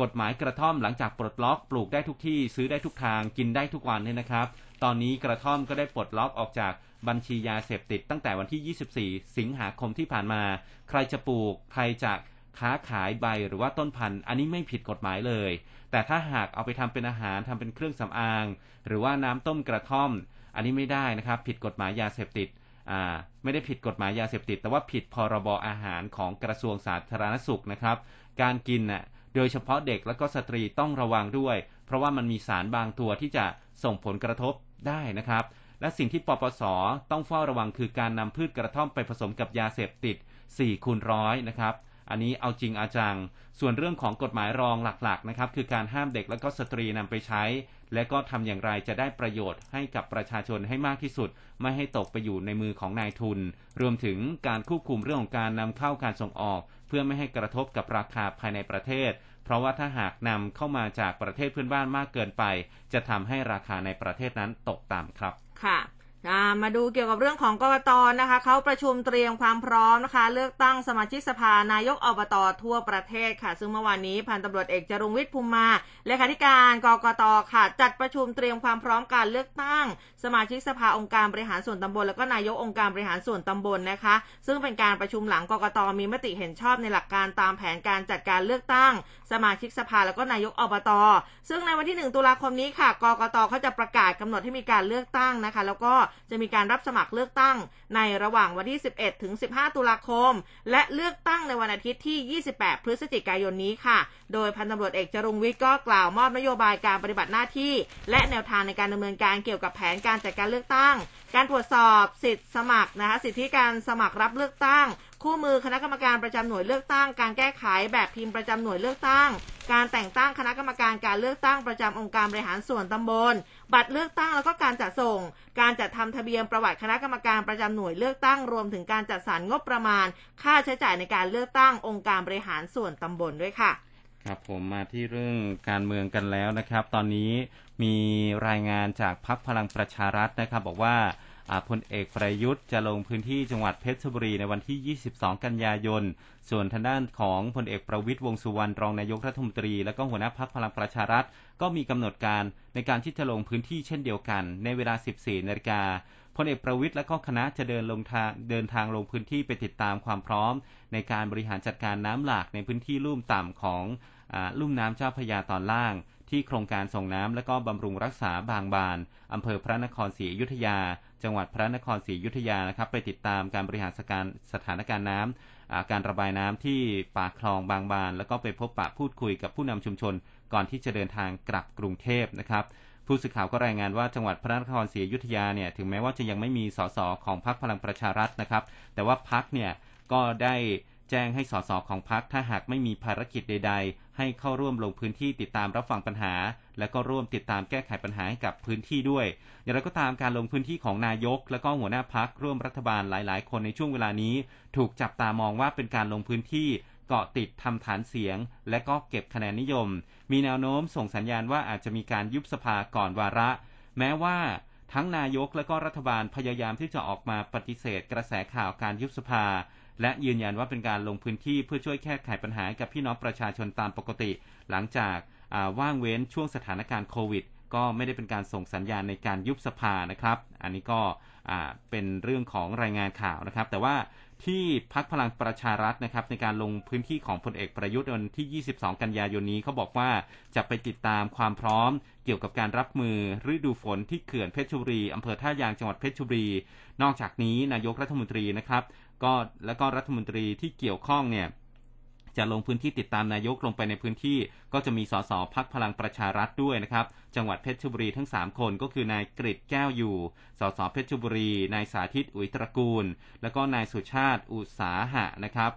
กฎหมายกระท่อมหลังจากปลดล็อกปลูกได้ทุกที่ซื้อได้ทุกทางกินได้ทุกวันเนี่ยนะครับ ตอนนี้กระท่อมก็ได้ปลดล็อกออกจากบัญชียาเสพติดตั้งแต่วันที่ 24 สิงหาคมที่ผ่านมา ใครจะปลูก ใครจะค้าขายใบหรือว่าต้นพันธุ์ อันนี้ไม่ผิดกฎหมายเลย แต่ถ้าหากเอาไปทำเป็นอาหารทำเป็นเครื่องสำอาง หรือว่าน้ำต้มกระท่อม อันนี้ไม่ได้นะครับ ผิดกฎหมายยาเสพติดอ่าไม่ได้ผิดกฎหมายยาเสพติด แต่ว่าผิดพรบอาหารของกระทรวงสาธารณสุขนะครับ การกินน่ะโดยเฉพาะเด็กและก็สตรีต้องระวังด้วย เพราะว่ามันมีสารบางตัวที่จะส่งผลกระทบ ได้นะครับ และสิ่งที่ปปสต้องเฝ้าระวังคือการนำพืชกระท่อมไปผสมกับยาเสพติด4คูณร้อยนะครับอันนี้เอาจริงอาจัง ส่วนเรื่องของกฎหมายรองหลักๆนะครับคือการห้ามเด็กและก็สตรีนำไปใช้ และก็ทำอย่างไรจะได้ประโยชน์ให้กับประชาชนให้มากที่สุด ไม่ให้ตกไปอยู่ในมือของนายทุน รวมถึงการควบคุมเรื่องของการนำเข้าการส่งออก เพื่อไม่ให้กระทบกับราคาภายในประเทศ เพราะว่าถ้าหากนำเข้ามาจากประเทศเพื่อนบ้านมากเกินไป จะทำให้ราคาในประเทศนั้นตกต่ำครับ ค่ะ มาดูเกี่ยวกับเรื่องของกกตนะคะเขาประชุมเตรียมความพร้อมนะคะ เลือกตั้งสมาชิกสภานายกอบตทั่วประเทศค่ะ ซึ่งเมื่อวานนี้พันตำรวจเอกจรุงวิทย์ภูมิมาเลขาธิการกกตค่ะ จัดประชุมเตรียมความพร้อมการเลือกตั้ง สมาชิกสภาองค์การบริหารส่วนตำบล แล้วก็นายกองค์การบริหารส่วนตำบลนะคะ ซึ่งเป็นการประชุมหลังกกตมีมติเห็นชอบในหลักการตามแผนการจัดการเลือกตั้ง สมาชิกสภาแล้วก็นายกอบต ซึ่งในวันที่ 1 ตุลาคมนี้ค่ะกกตเขาจะประกาศกำหนดให้มีการเลือกตั้งนะคะ แล้วก็จะมีการรับสมัครเลือกตั้งในระหว่างวันที่ 11 ถึง 15 ตุลาคม และเลือกตั้งในวันอาทิตย์ที่ 28 พฤศจิกายนนี้ค่ะ โดยพันตำรวจเอกจรุงวิทย์ก็กล่าวมอบนโยบายการปฏิบัติหน้าที่ และแนวทางในการดำเนินการเกี่ยวกับแผนการจัดการเลือกตั้ง การตรวจสอบสิทธิสมัครนะคะสิทธิการสมัครรับเลือกตั้ง คู่มือคณะกรรมการประจำหน่วยเลือกตั้ง การแก้ไขแบบพิมพ์ประจำหน่วยเลือกตั้ง การแต่งตั้งคณะกรรมการการเลือกตั้งประจำองค์การบริหารส่วนตำบล บัตรเลือกตั้งแล้วก็การจัดส่ง การจัดทำทะเบียนประวัติคณะกรรมการประจำหน่วยเลือกตั้งรวมถึงการจัดสรรงบประมาณ ค่าใช้จ่ายในการเลือกตั้งองค์การบริหารส่วนตำบลด้วยค่ะครับผมมาที่เรื่องการเมืองกันแล้วนะครับ ตอนนี้มีรายงานจากพักพลังประชารัฐนะครับ บอกว่า พลเอกประยุทธ์จะลงพื้นที่จังหวัดเพชรบุรีในวันที่ 22 กันยายน ส่วนทางด้านของพลเอกประวิทย์วงสุวรรณรองนายกรัฐมนตรี และก็หัวหน้าพักพลังประชารัฐ ก็มีกำหนดการในการที่จะลงพื้นที่เช่นเดียวกัน ในเวลา 14 นาฬิกาพลเอกประวิทย์และก็คณะจะเดินลงทางเดินทางลงพื้นที่ไปติดตามความพร้อม ในการบริหารจัดการน้ำหลากในพื้นที่ลุ่มต่ำของลุ่มน้ำเจ้าพระยาตอนล่าง ที่โครงการส่งน้ำและก็บำรุงรักษาบางบานอำเภอพระนครศรีอยุธยา จังหวัดพระนครศรีอยุธยานะครับ ไปติดตามการบริหารสการสถานการณ์น้ำการระบายน้ำที่ปากคลองบางบาน แล้วก็ไปพบปะพูดคุยกับผู้นำชุมชน ก่อนที่จะเดินทางกลับกรุงเทพนะครับผู้สื่อข่าวก็รายงานว่าจังหวัดพระนครศรีอยุธยาเนี่ยถึงแม้ว่าจะยังไม่มีสสของพรรคพลังประชารัฐนะครับ แต่ว่าพรรคเนี่ยก็ได้แจ้งให้สสของพรรคถ้าหากไม่มีภารกิจใดๆ ให้เข้าร่วมลงพื้นที่ติดตามรับฟังปัญหา และก็ร่วมติดตามแก้ไขปัญหาให้กับพื้นที่ด้วย อย่างไรก็ตามการลงพื้นที่ของนายก และก็หัวหน้าพักร่วมรัฐบาลหลาย ๆ คนในช่วงเวลานี้ ถูกจับตามองว่าเป็นการลงพื้นที่เกาะติดทำฐานเสียง และก็เก็บคะแนนนิยม มีแนวโน้มส่งสัญญาณว่าอาจจะมีการยุบสภาก่อนวาระ แม้ว่าทั้งนายกและก็รัฐบาลพยายามที่จะออกมาปฏิเสธกระแสข่าวการยุบสภา และยืนยันว่าเป็นการลงพื้นที่เพื่อช่วยแก้ไขปัญหากับพี่น้องประชาชนตามปกติ หลังจากว่างเว้นช่วงสถานการณ์โควิด ก็ไม่ได้เป็นการส่งสัญญาณในการยุบสภานะครับ อันนี้ก็เป็นเรื่องของรายงานข่าวนะครับ แต่ว่าที่พักพลังประชารัฐนะครับ ในการลงพื้นที่ของพลเอกประยุทธ์วันที่ 22 กันยายนนี้เขาบอกว่าจะไปติดตามความพร้อม เกี่ยวกับการรับมือฤดูฝนที่เขื่อนเพชรบุรีอำเภอท่ายางจังหวัดเพชรบุรี นอกจากนี้นายกรัฐมนตรีนะครับ ก็และก็รัฐมนตรีที่เกี่ยวข้องเนี่ยจะลงพื้นที่ติดตามนายกลงไปในพื้นที่ ก็จะมีสสพักพลังประชารัฐด้วยนะครับ จังหวัดเพชรบุรีทั้ง 3 คนก็คือนายกริดแก้วอยู่ สสเพชรบุรี นายสาธิตอุยตระกูล แล้วก็นายสุชาติอุสาหะนะครับ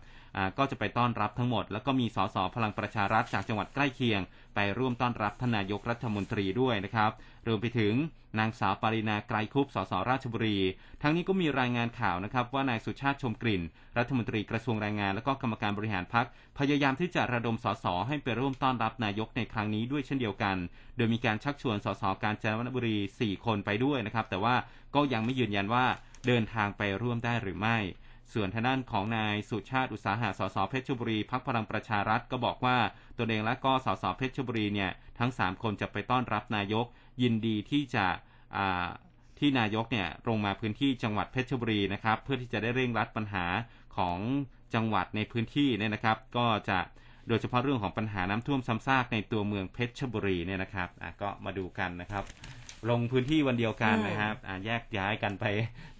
ก็จะไปต้อนรับทั้งหมด แล้วก็มีสสพลังประชารัฐจากจังหวัดใกล้เคียง ไปร่วมต้อนรับทนายกรัฐมนตรีด้วยนะครับรวมไปถึงนางสาวปรินาไกรคุปสสราชบุรี ทั้งนี้ก็มีรายงานข่าวนะครับว่านายสุชาติชมกลิ่น รัฐมนตรีกระทรวงแรงงาน และก็กรรมการบริหารพักพยายามที่จะระดมสสให้ไปร่วมต้อนรับนายกในครั้งนี้ด้วยเช่นเดียวกัน โดยมีการชักชวนสสการจนบุรี 4 คนไปด้วยนะครับแต่ว่าก็ยังไม่ยืนยันว่าเดินทางไปร่วมได้หรือไม่ ส่วนทางด้านของนายสุชาติอุตสาหะสสเพชรบุรีพักพลังประชารัฐก็บอกว่าตัวเองและก็สสเพชรบุรีเนี่ยทั้ง 3 คนจะไปต้อนรับนายก ยินดีที่จะที่นายกเนี่ยลงมาพื้นที่จังหวัดเพชรบุรีนะครับ เพื่อที่จะได้เร่งรัดปัญหาของจังหวัดในพื้นที่เนี่ยนะครับ ก็จะโดยเฉพาะเรื่องของปัญหาน้ำท่วมซ้ำซากในตัวเมืองเพชรบุรีเนี่ยนะครับก็มาดูกันนะครับ ลงพื้นที่วันเดียวกันนะครับแยกย้ายกันไป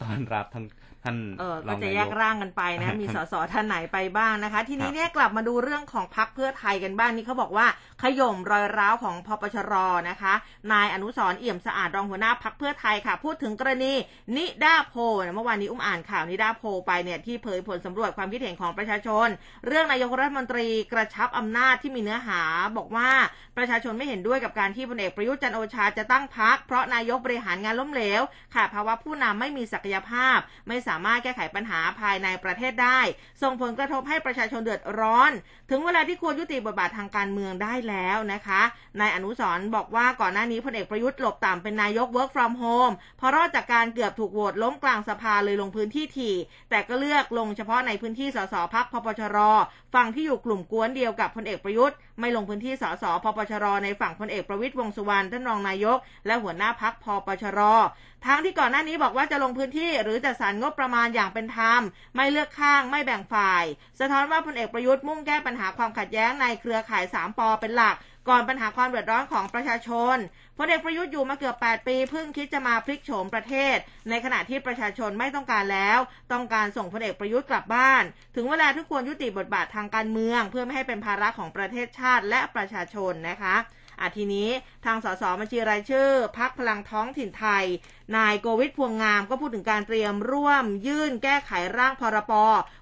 ต้อนรับทั้ง ท่านเออก็จะแยกร่างกันไปนะมีสสท่านไหนไปบ้างนะคะ ทีนี้เนี่ยกลับมาดูเรื่องของพักเพื่อไทยกันบ้างนี่เขาบอกว่าขย่มรอยร้าวของพปชรนะคะ นายอนุสรเอี่ยมสะอาดรองหัวหน้าพักเพื่อไทยค่ะ พูดถึงกรณีนิดาโพเมื่อวานนี้อุ้มอ่านข่าวนิดาโพไปเนี่ยที่เผยผลสำรวจความคิดเห็นของประชาชน เรื่องนายกรัฐมนตรีกระชับอำนาจที่มีเนื้อหา บอกว่าประชาชนไม่เห็นด้วยกับการที่พลเอกประยุทธ์จันโอชาจะตั้งพักเพราะนายกบริหารงานล้มเหลวขาดภาวะผู้นำไม่มีศักยภาพไม่สามารถแก้ไขปัญหาภายในประเทศได้ ส่งผลกระทบให้ประชาชนเดือดร้อน ถึงเวลาที่ควรยุติบทบาททางการเมืองได้แล้วนะคะนายอนุสรบอกว่าก่อนหน้านี้พลเอกประยุทธ์หลบต่ำเป็นนายก work from home พอรอดจากการเกือบถูกโหวตล้มกลางสภาเลยลงพื้นที่ถี่ แต่ก็เลือกลงเฉพาะในพื้นที่สสพักพปชรฝั่งที่อยู่กลุ่มกวนเดียวกับพลเอกประยุทธ์ ไม่ลงพื้นที่สสพปชร ในฝั่งพลเอกประวิตยวงสุวรรณท่านรองนายก และหัวหน้าพักพปชร ทั้งที่ก่อนหน้านี้บอกว่าจะลงพื้นที่หรือจัดสรรงบประมาณอย่างเป็นธรรม ไม่เลือกข้างไม่แบ่งฝ่าย สะท้อนว่าพลเอกประยุทธ์มุ่งแก้ปัญหาความขัดแย้งในเครือข่ายสามปอเป็นหลัก ก่อนปัญหาความเดือดร้อนของประชาชน พลเอกประยุทธ์อยู่มาเกือบ 8 ปีเพิ่งคิดจะมาพลิกโฉมประเทศ ในขณะที่ประชาชนไม่ต้องการแล้ว ต้องการส่งพลเอกประยุทธ์กลับบ้าน ถึงเวลาทุกควรยุติบทบาททางการเมือง เพื่อไม่ให้เป็นภาระของประเทศชาติและประชาชนนะคะอะทีนี้ทางสสบัญชีรายชื่อพักพลังท้องถิ่นไทย นายโกวิทพวงงามก็พูดถึงการเตรียมร่วมยื่นแก้ไขร่างพรป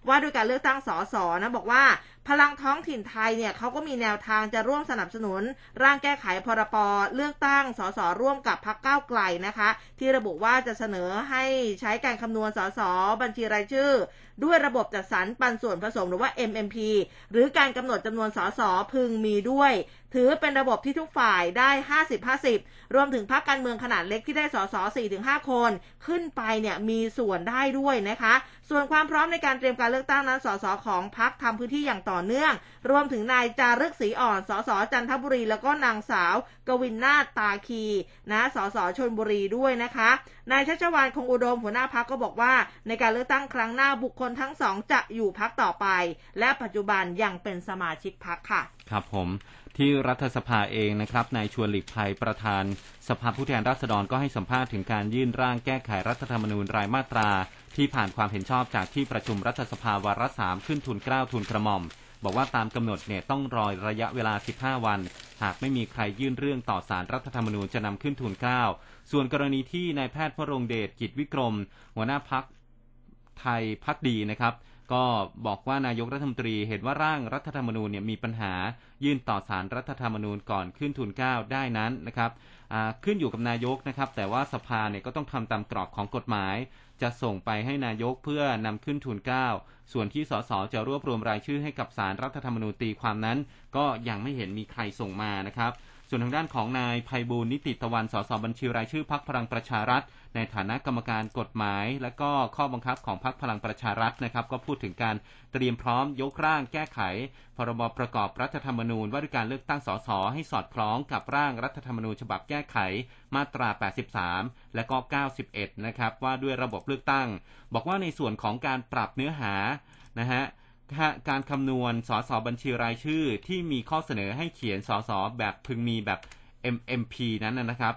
ว่าด้วยการเลือกตั้งสสนะบอกว่า พลังท้องถิ่นไทยเนี่ยเขาก็มีแนวทางจะร่วมสนับสนุน ร่างแก้ไขพรปเลือกตั้งสสร่วมกับพักก้าวไกลนะคะ ที่ระบุว่าจะเสนอให้ใช้การคำนวณสสบัญชีรายชื่อ ด้วยระบบจัดสรรปันส่วนผสมหรือว่า MMP หรือการกำหนดจำนวนสสพึงมีด้วย ถือเป็นระบบที่ทุกฝ่ายได้ 50-50 รวมถึงพรรคการเมืองขนาดเล็กที่ได้สส4-5 คน ขึ้นไปเนี่ยมีส่วนได้ด้วยนะคะ ส่วนความพร้อมในการเตรียมการเลือกตั้งนั้นสสของพรรคทำพื้นที่อย่างต่อเนื่อง รวมถึงนายจารึกศรีอ่อนสสจันทบุรี แล้วก็นางสาว กวินนาตาคีนะสสชนบุรีด้วยนะคะ นายชัชวานคงอุดมหัวหน้าพักก็บอกว่า ในการเลือกตั้งครั้งหน้าบุคคลทั้งสองจะอยู่พักต่อไป และปัจจุบันยังเป็นสมาชิกพักค่ะ ครับผมที่รัฐสภาเองนะครับนายชวนหลีกภัยประธาน สภาผู้แทนราษฎรก็ให้สัมภาษณ์ถึงการยื่นร่างแก้ไขรัฐธรรมนูญรายมาตรา ที่ผ่านความเห็นชอบจากที่ประชุมรัฐสภาวาระสามขึ้นทุนเกล้าทุนกระหม่อม บอกว่าตามกำหนดเนี่ยต้องรอระยะเวลา 15 วัน หากไม่มีใครยื่นเรื่องต่อสารรัฐธรรมนูญจะนำขึ้นทุนเกล้าส่วนกรณีที่นายแพทย์พระรงเดชกิจวิกรม หัวหน้าพักไทยพักดีนะครับ ก็บอกว่านายกรัฐมนตรีเห็นว่าร่างรัฐธรรมนูญเนี่ยมีปัญหายื่นต่อสารรัฐธรรมนูญก่อนขึ้นทุนเก้าได้นั้นนะครับขึ้นอยู่กับนายกนะครับ แต่ว่าสภาเนี่ยก็ต้องทำตามกรอบของกฎหมาย จะส่งไปให้นายกเพื่อนำขึ้นทุนเก้า ส่วนที่สสจะรวบรวมรายชื่อให้กับสารรัฐธรรมนูญตีความนั้น ก็ยังไม่เห็นมีใครส่งมานะครับ ส่วนทางด้านของนายภัยบูลนิติตะวันสสบัญชีรายชื่อพักพลังประชารัฐ ในฐานะกรรมการกฎหมาย และก็ข้อบังคับของพักพลังประชารัฐนะครับ ก็พูดถึงการเตรียมพร้อมยกร่างแก้ไข พรบประกอบรัฐธรรมนูญว่าด้วยการเลือกตั้งสสให้สอดคล้องกับร่างรัฐธรรมนูญฉบับแก้ไขมาตรา 83 และก็ 91 นะครับว่าด้วยระบบเลือกตั้ง บอกว่าในส่วนของการปรับเนื้อหานะฮะ การคำนวณสสบัญชีรายชื่อที่มีข้อเสนอให้เขียนสสแบบพึงมีแบบ MMP นั้นนะครับ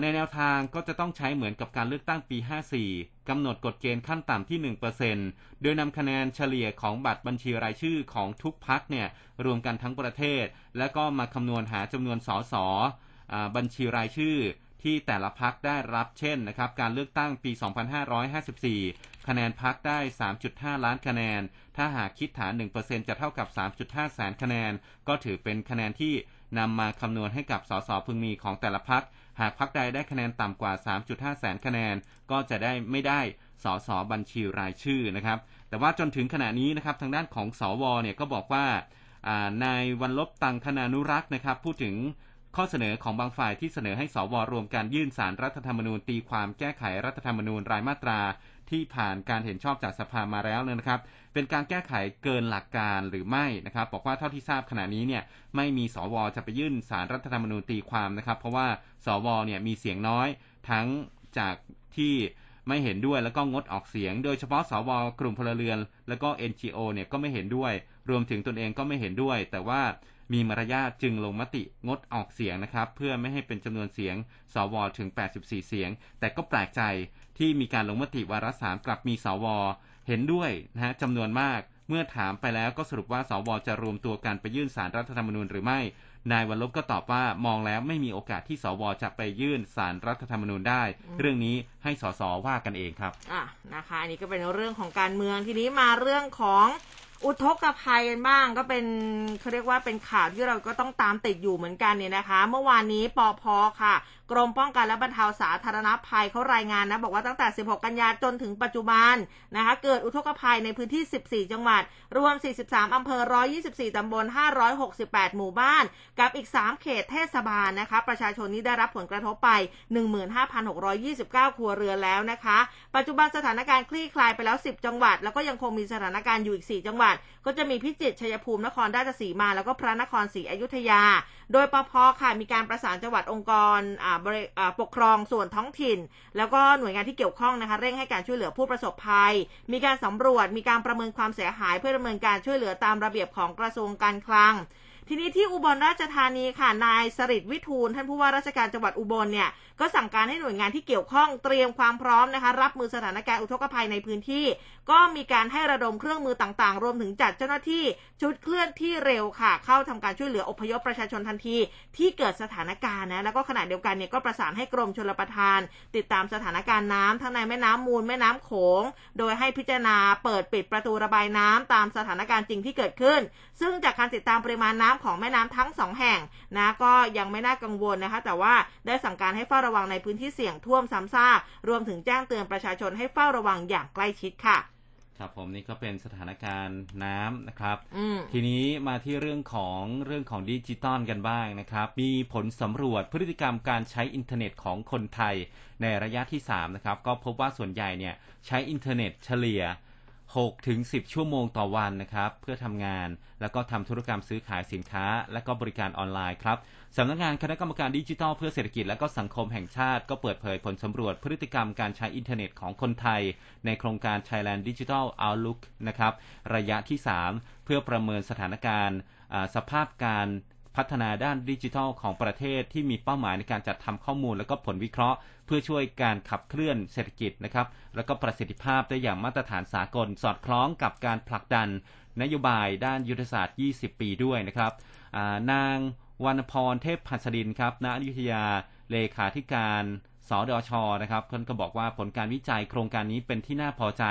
ในแนวทางก็จะต้องใช้เหมือนกับการเลือกตั้งปี 54 กำหนดกฎเกณฑ์ขั้นต่ำที่ 1%โดยนำคะแนนเฉลี่ยของบัตรบัญชีรายชื่อของทุกพักเนี่ยรวมกันทั้งประเทศ แล้วก็มาคำนวณหาจำนวนสสบัญชีรายชื่อที่แต่ละพักได้รับเช่นนะครับ การเลือกตั้งปี 2554 คะแนนพักได้ 3.5 ล้านคะแนน ถ้าหากคิดฐาน 1%จะเท่ากับ 3.5 แสนคะแนน ก็ถือเป็นคะแนนที่นำมาคำนวณให้กับสสพึงมีของแต่ละพักหากพักใดได้คะแนนต่ำกว่า 3.5 แสนคะแนน ก็จะได้ไม่ได้สสบัญชีรายชื่อนะครับ แต่ว่าจนถึงขณะนี้นะครับ ทางด้านของสวเนี่ยก็บอกว่านายวันลบตังคณานุรักษ์นะครับ พูดถึงข้อเสนอของบางฝ่ายที่เสนอให้สวรวมการยื่นสารรัฐธรรมนูญตีความแก้ไขรัฐธรรมนูญรายมาตรา ที่ผ่านการเห็นชอบจากสภามาแล้วนะครับ เป็นการแก้ไขเกินหลักการหรือไม่นะครับ บอกว่าเท่าที่ทราบขณะนี้เนี่ยไม่มีสวจะไปยื่นสารรัฐธรรมนูญตีความนะครับ เพราะว่าสวเนี่ยมีเสียงน้อยทั้งจากที่ไม่เห็นด้วยแล้วก็งดออกเสียง โดยเฉพาะสวกลุ่มพลเรือน แล้วก็ NGO เนี่ยก็ไม่เห็นด้วย รวมถึงตนเองก็ไม่เห็นด้วย แต่ว่า มีมารยาทจึงลงมติงดออกเสียงนะครับ เพื่อไม่ให้เป็นจำนวนเสียงสวถึง 84 เสียง แต่ก็แปลกใจที่มีการลงมติวาระสามกลับมีสวเห็นด้วยนะฮะจำนวนมากเมื่อถามไปแล้วก็สรุปว่าสวจะรวมตัวกันไปยื่นสารรัฐธรรมนูญหรือไม่ นายวันลบก็ตอบว่ามองแล้วไม่มีโอกาสที่สวจะไปยื่นสารรัฐธรรมนูญได้ เรื่องนี้ให้สสว่ากันเองครับ อะนะคะ อันนี้ก็เป็นเรื่องของการเมืองทีนี้มาเรื่องของ อุทกภัยกันบ้างก็เป็นเขาเรียกว่าเป็นข่าวที่เราก็ต้องตามติดอยู่เหมือนกันเนี่ยนะคะ เมื่อวานนี้ปอพค่ะ กรมป้องกันและบรรเทาสาธารณภัยเขารายงานนะ บอกว่าตั้งแต่ 16 กันยาจนถึงปัจจุบันนะคะ เกิดอุทกภัยในพื้นที่ 14 จังหวัด รวม 43 อำเภอ 124 ตำบล 568 หมู่บ้าน กับอีก 3 เขตเทศบาลนะคะ ประชาชนนี้ได้รับผลกระทบไป 15,629 ครัวเรือนแล้วนะคะ ปัจจุบันสถานการณ์คลี่คลายไปแล้ว 10 จังหวัด แล้วก็ยังคงมีสถานการณ์อยู่อีก 4 จังหวัดก็จะมีพิจิตรชัยภูมินครราชสีมา แล้วก็พระนครศรีอยุธยา โดยปพค่ะมีการประสานจังหวัดองค์กรปกครองส่วนท้องถิ่น แล้วก็หน่วยงานที่เกี่ยวข้องนะคะเร่งให้การช่วยเหลือผู้ประสบภัย มีการสำรวจมีการประเมินความเสียหาย เพื่อดำเนินการช่วยเหลือตามระเบียบของกระทรวงการคลังทีนี้ที่อุบลราชธานีค่ะ นายสริตวิทูลท่านผู้ว่าราชการจังหวัดอุบลเนี่ย ก็สั่งการให้หน่วยงานที่เกี่ยวข้องเตรียมความพร้อมนะคะ รับมือสถานการณ์อุทกภัยในพื้นที่ ก็มีการให้ระดมเครื่องมือต่างๆ รวมถึงจัดเจ้าหน้าที่ชุดเคลื่อนที่เร็วค่ะ เข้าทำการช่วยเหลืออพยพประชาชนทันที ที่เกิดสถานการณ์นะแล้วก็ขณะเดียวกันเนี่ยก็ประสานให้กรมชลประทาน ติดตามสถานการณ์น้ำทั้งในแม่น้ำมูลแม่น้ำโขง โดยให้พิจารณาเปิดปิดประตูระบายน้ำตามสถานการณ์จริงที่เกิดขึ้น ซึ่งจากการติดตามปริมาณน้ำของแม่น้ำทั้งสองแห่งนะก็ยังไม่น่ากังวลนะคะ แต่ว่าได้สั่งการให้เฝ้าระวังในพื้นที่เสี่ยงท่วมซ้ำซากรวมถึงแจ้งเตือนประชาชนให้เฝ้าระวังอย่างใกล้ชิดค่ะครับผมนี่ก็เป็นสถานการณ์น้ำนะครับอืมทีนี้มาที่เรื่องของเรื่องของดิจิตอลกันบ้างนะครับ มีผลสำรวจพฤติกรรมการใช้อินเทอร์เน็ตของคนไทยในระยะที่3นะครับก็พบว่าส่วนใหญ่เนี่ยใช้อินเทอร์เน็ตเฉลี่ย 6ถึง10 ชั่วโมงต่อวันนะครับ เพื่อทำงานแล้วก็ทำธุรกรรมซื้อขายสินค้า และก็บริการออนไลน์ครับสำนักงานคณะกรรมการดิจิทัลเพื่อเศรษฐกิจและก็สังคมแห่งชาติก็เปิดเผยผลสำรวจพฤติกรรมการใช้อินเทอร์เน็ตของคนไทย ในโครงการ Thailand Digital Outlook นะครับ ระยะที่ 3 เพื่อประเมินสถานการณ์สภาพการ พัฒนาด้านดิจิทัลของประเทศที่มีเป้าหมายในการจัดทำข้อมูลและก็ผลวิเคราะห์ เพื่อช่วยการขับเคลื่อนเศรษฐกิจนะครับแล้วก็ประสิทธิภาพได้อย่างมาตรฐานสากล สอดคล้องกับการผลักดัน นโยบายด้านยุทธศาสตร์ 20 ปีด้วยนะครับนางวรรณพรเทพพัสดินครับณอยุธยาเลขาธิการ สดชนะครับท่านก็บอกว่าผลการวิจัยโครงการนี้เป็นที่น่าพอใจ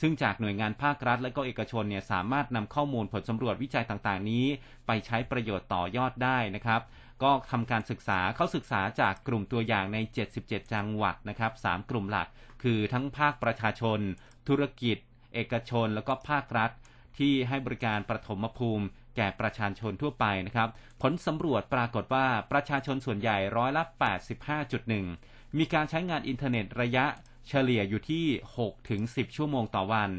ซึ่งจากหน่วยงานภาครัฐ และก็เอกชนเนี่ยสามารถนำข้อมูลผลสำรวจวิจัยต่างๆ นี้ ไปใช้ประโยชน์ต่อยอดได้นะครับ ก็ทำการศึกษาเข้าศึกษาจากกลุ่มตัวอย่างใน 77 จังหวัดนะครับ3กลุ่มหลัก คือทั้งภาคประชาชน ธุรกิจ เอกชน แล้วก็ภาครัฐ ที่ให้บริการประถมภูมิแก่ประชาชนทั่วไปนะครับ ผลสำรวจปรากฏว่าประชาชนส่วนใหญ่ร้อยละ85.1 มีการใช้งานอินเทอร์เน็ตระยะเฉลี่ยอยู่ที่ 6 ถึง 10 ชั่วโมงต่อวัน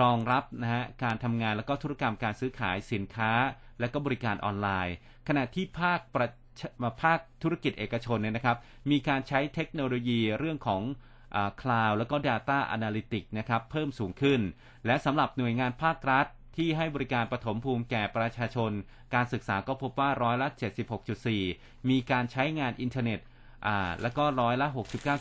รองรับนะฮะการทำงานแล้วก็ธุรกรรมการซื้อขายสินค้า และก็บริการออนไลน์ ขณะที่ภาคประมาภาคธุรกิจเอกชนเนี่ยนะครับ มีการใช้เทคโนโลยีเรื่องของ cloud แล้วก็ Data Analytics นะครับเพิ่มสูงขึ้น และสำหรับหน่วยงานภาครัฐที่ให้บริการปฐมภูมิแก่ประชาชน การศึกษาก็พบว่าร้อยละ 76.4 มีการใช้งานอินเทอร์เน็ต อ่าแล้วก็ร้อยละ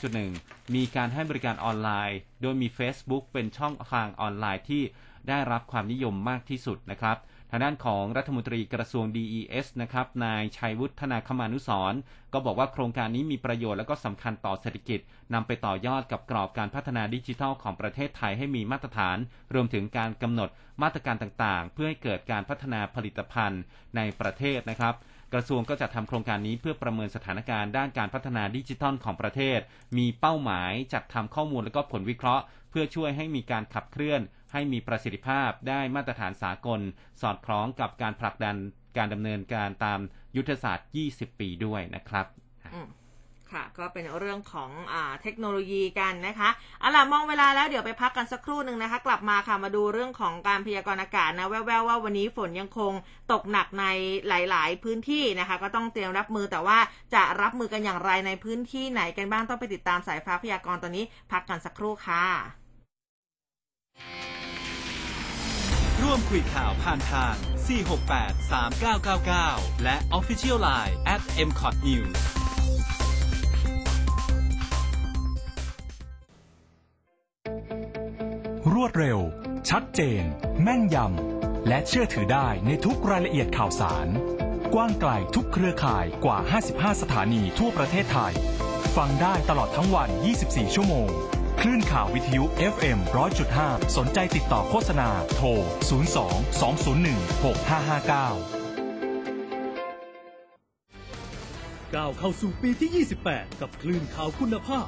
69.1 มีการให้บริการออนไลน์ โดยมี Facebook เป็นช่องทางออนไลน์ที่ได้รับความนิยมมากที่สุดนะครับทางด้านของรัฐมนตรีกระทรวง DES นะครับนายชัยวุฒิธนาคมานุสรณ์ก็บอกว่าโครงการนี้มีประโยชน์และก็สำคัญต่อเศรษฐกิจนำไปต่อยอดกับกรอบการพัฒนาดิจิทัลของประเทศไทยให้มีมาตรฐาน รวมถึงการกำหนดมาตรการต่างๆ เพื่อให้เกิดการพัฒนาผลิตภัณฑ์ในประเทศนะครับ กระทรวงก็จะทำโครงการนี้เพื่อประเมินสถานการณ์ด้านการพัฒนาดิจิทัลของประเทศ มีเป้าหมายจัดทำข้อมูลและก็ผลวิเคราะห์ เพื่อช่วยให้มีการขับเคลื่อน ให้มีประสิทธิภาพได้มาตรฐานสากล สอดคล้องกับการผลักดันการดำเนินการตามยุทธศาสตร์ 20 ปีด้วยนะครับอื ค่ะ ก็เป็นเรื่องของอเทคโนโลยีกันนะคะเอาล่ะมองเวลาแล้วเดี๋ยวไปพักกันสักครู่หนึ่งนะคะ กลับมาค่ะมาดูเรื่องของการพยากรณ์อากาศนะแววๆว่าวันนี้ฝนยังคงตกหนักในหลาย ๆ พื้นที่นะคะ ก็ต้องเตรียมรับมือแต่ว่าจะรับมือกันอย่างไรในพื้นที่ไหนกันบ้างต้องไปติดตามสายฟ้าพยากรณ์ตอนนี้ พักกันสักครู่ค่ะ ร่วมคุยข่าวผ่านทาง 468 3999 และ Official Line at m c o t News รวดเร็ว ชัดเจน แม่นยำ และเชื่อถือได้ในทุกรายละเอียดข่าวสาร กว้างไกลทุกเครือข่ายกว่า 55 สถานีทั่วประเทศไทย ฟังได้ตลอดทั้งวัน 24 ชั่วโมง คลื่นข่าววิทยุ FM 100.5 สนใจติดต่อโฆษณา โทร 02 201 6559ก้าวเข้าสู่ปีที่ 28 กับคลื่นข่าวคุณภาพ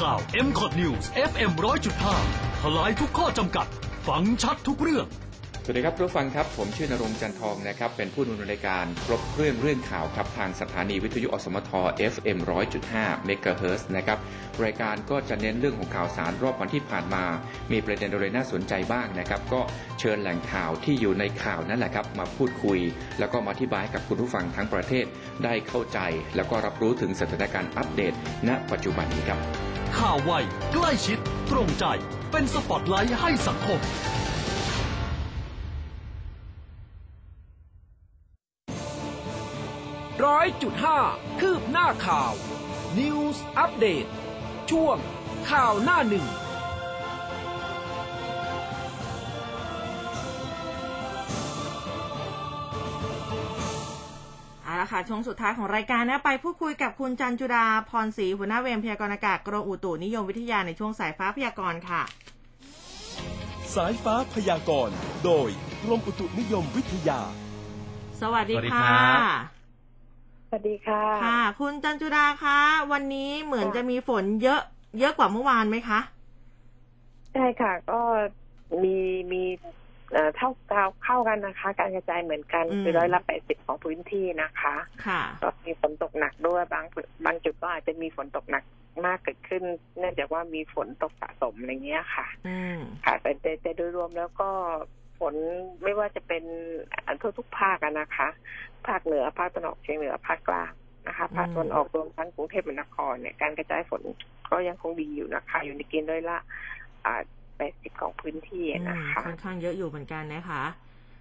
ข่าว m c o t News FM 100.5ทลายทุกข้อจำกัด ฟังชัดทุกเรื่อง สวัสดีครับทุกฟังครับ ผมชื่อนรงจันทองนะครับ เป็นผู้ดำเนินรายการครบเครื่องเรื่องข่าวครับ ทางสถานีวิทยุอสมท FM 100.5เมกะเฮิรตซ์นะครับ รายการก็จะเน้นเรื่องของข่าวสารรอบวันที่ผ่านมา มีประเด็นอะไรน่าสนใจบ้างนะครับ ก็เชิญแหล่งข่าวที่อยู่ในข่าวนั่นแหละครับ มาพูดคุย แล้วก็มาอธิบายกับคุณผู้ฟังทั้งประเทศได้เข้าใจ แล้วก็รับรู้ถึงสถานการณ์อัปเดต ณ ปัจจุบันนี้ครับ ข่าวไว ใกล้ชิด ตรงใจ เป็นสปอตไลท์ให้สังคม ร้อยจุดห้าคืบหน้าข่าว News Update ช่วงข่าวหน้าหนึ่ง ละค่ะ ช่วงสุดท้ายของรายการนะไปพูดคุยกับคุณจันจุดาพรศรีหัวหน้าเวรพยากรณ์อากาศกรมอุตุนิยมวิทยาในช่วงสายฟ้าพยากรณ์ค่ะ สายฟ้าพยากรณ์โดยกรมอุตุนิยมวิทยา สวัสดีสวัสดีค่ะครับสวัสดีค่ะ ค่ะ คุณจันจุดาคะ วันนี้เหมือนค่ะจะมีฝนเยอะเยอะกว่าเมื่อวานไหมคะ ใช่ค่ะ ก็มีมี เอ่อเท่าเท่าเข้ากันนะคะ การกระจายเหมือนกันอืมคือร้อยละแปดสิบของพื้นที่นะคะค่ะก็มีฝนตกหนักด้วยบางบางจุดก็อาจจะมีฝนตกหนักมากเกิดขึ้น เนื่องจากว่ามีฝนตกสะสมอะไรเงี้ยค่ะอืมค่ะแต่แต่แต่โดยรวมแล้วก็ฝนไม่ว่าจะเป็นอันทั่วทุกภาคอะนะคะ ภาคเหนือภาคตะวันออกเฉียงเหนือภาคกลางนะคะภาคตะวันออกรวมทั้งกรุงเทพมหานครเนี่ยการกระจายฝนก็ยังคงดีอยู่นะคะ อยู่ในเกณฑ์ร้อยละอ่า แปดสิบของพื้นที่อืมนะคะค่อนข้างเยอะอยู่เหมือนกันนะคะ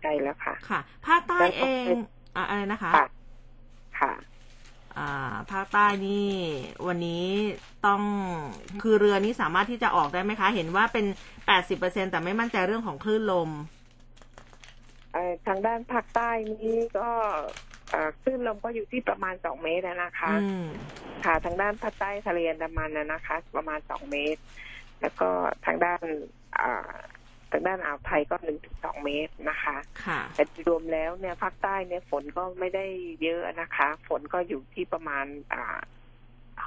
ใช่แล้วค่ะ ค่ะภาคใต้แล้วก็เองเป็นอะอะไรนะคะ ค่ะค่ะอ่าภาคใต้นี่วันนี้ต้องคือเรือนี้สามารถที่จะออกได้ไหมคะ เห็นว่าเป็นแปดสิบเปอร์เซ็นแต่ไม่มั่นใจเรื่องของคลื่นลมเอ่อทางด้านภาคใต้นี้ก็เอ่อคลื่นลมก็อยู่ที่ประมาณสองเมตรอะนะคะอืมค่ะ ทางด้านภาคใต้ทะเลอันดามันนะนะคะ ประมาณสองเมตร แล้วก็ทางด้านอ่าทางด้านอ่าวไทยก็หนึ่งถึงสองเมตรนะคะค่ะแต่รวมแล้วเนี่ยภาคใต้เนี่ยฝนก็ไม่ได้เยอะนะคะ ฝนก็อยู่ที่ประมาณอ่า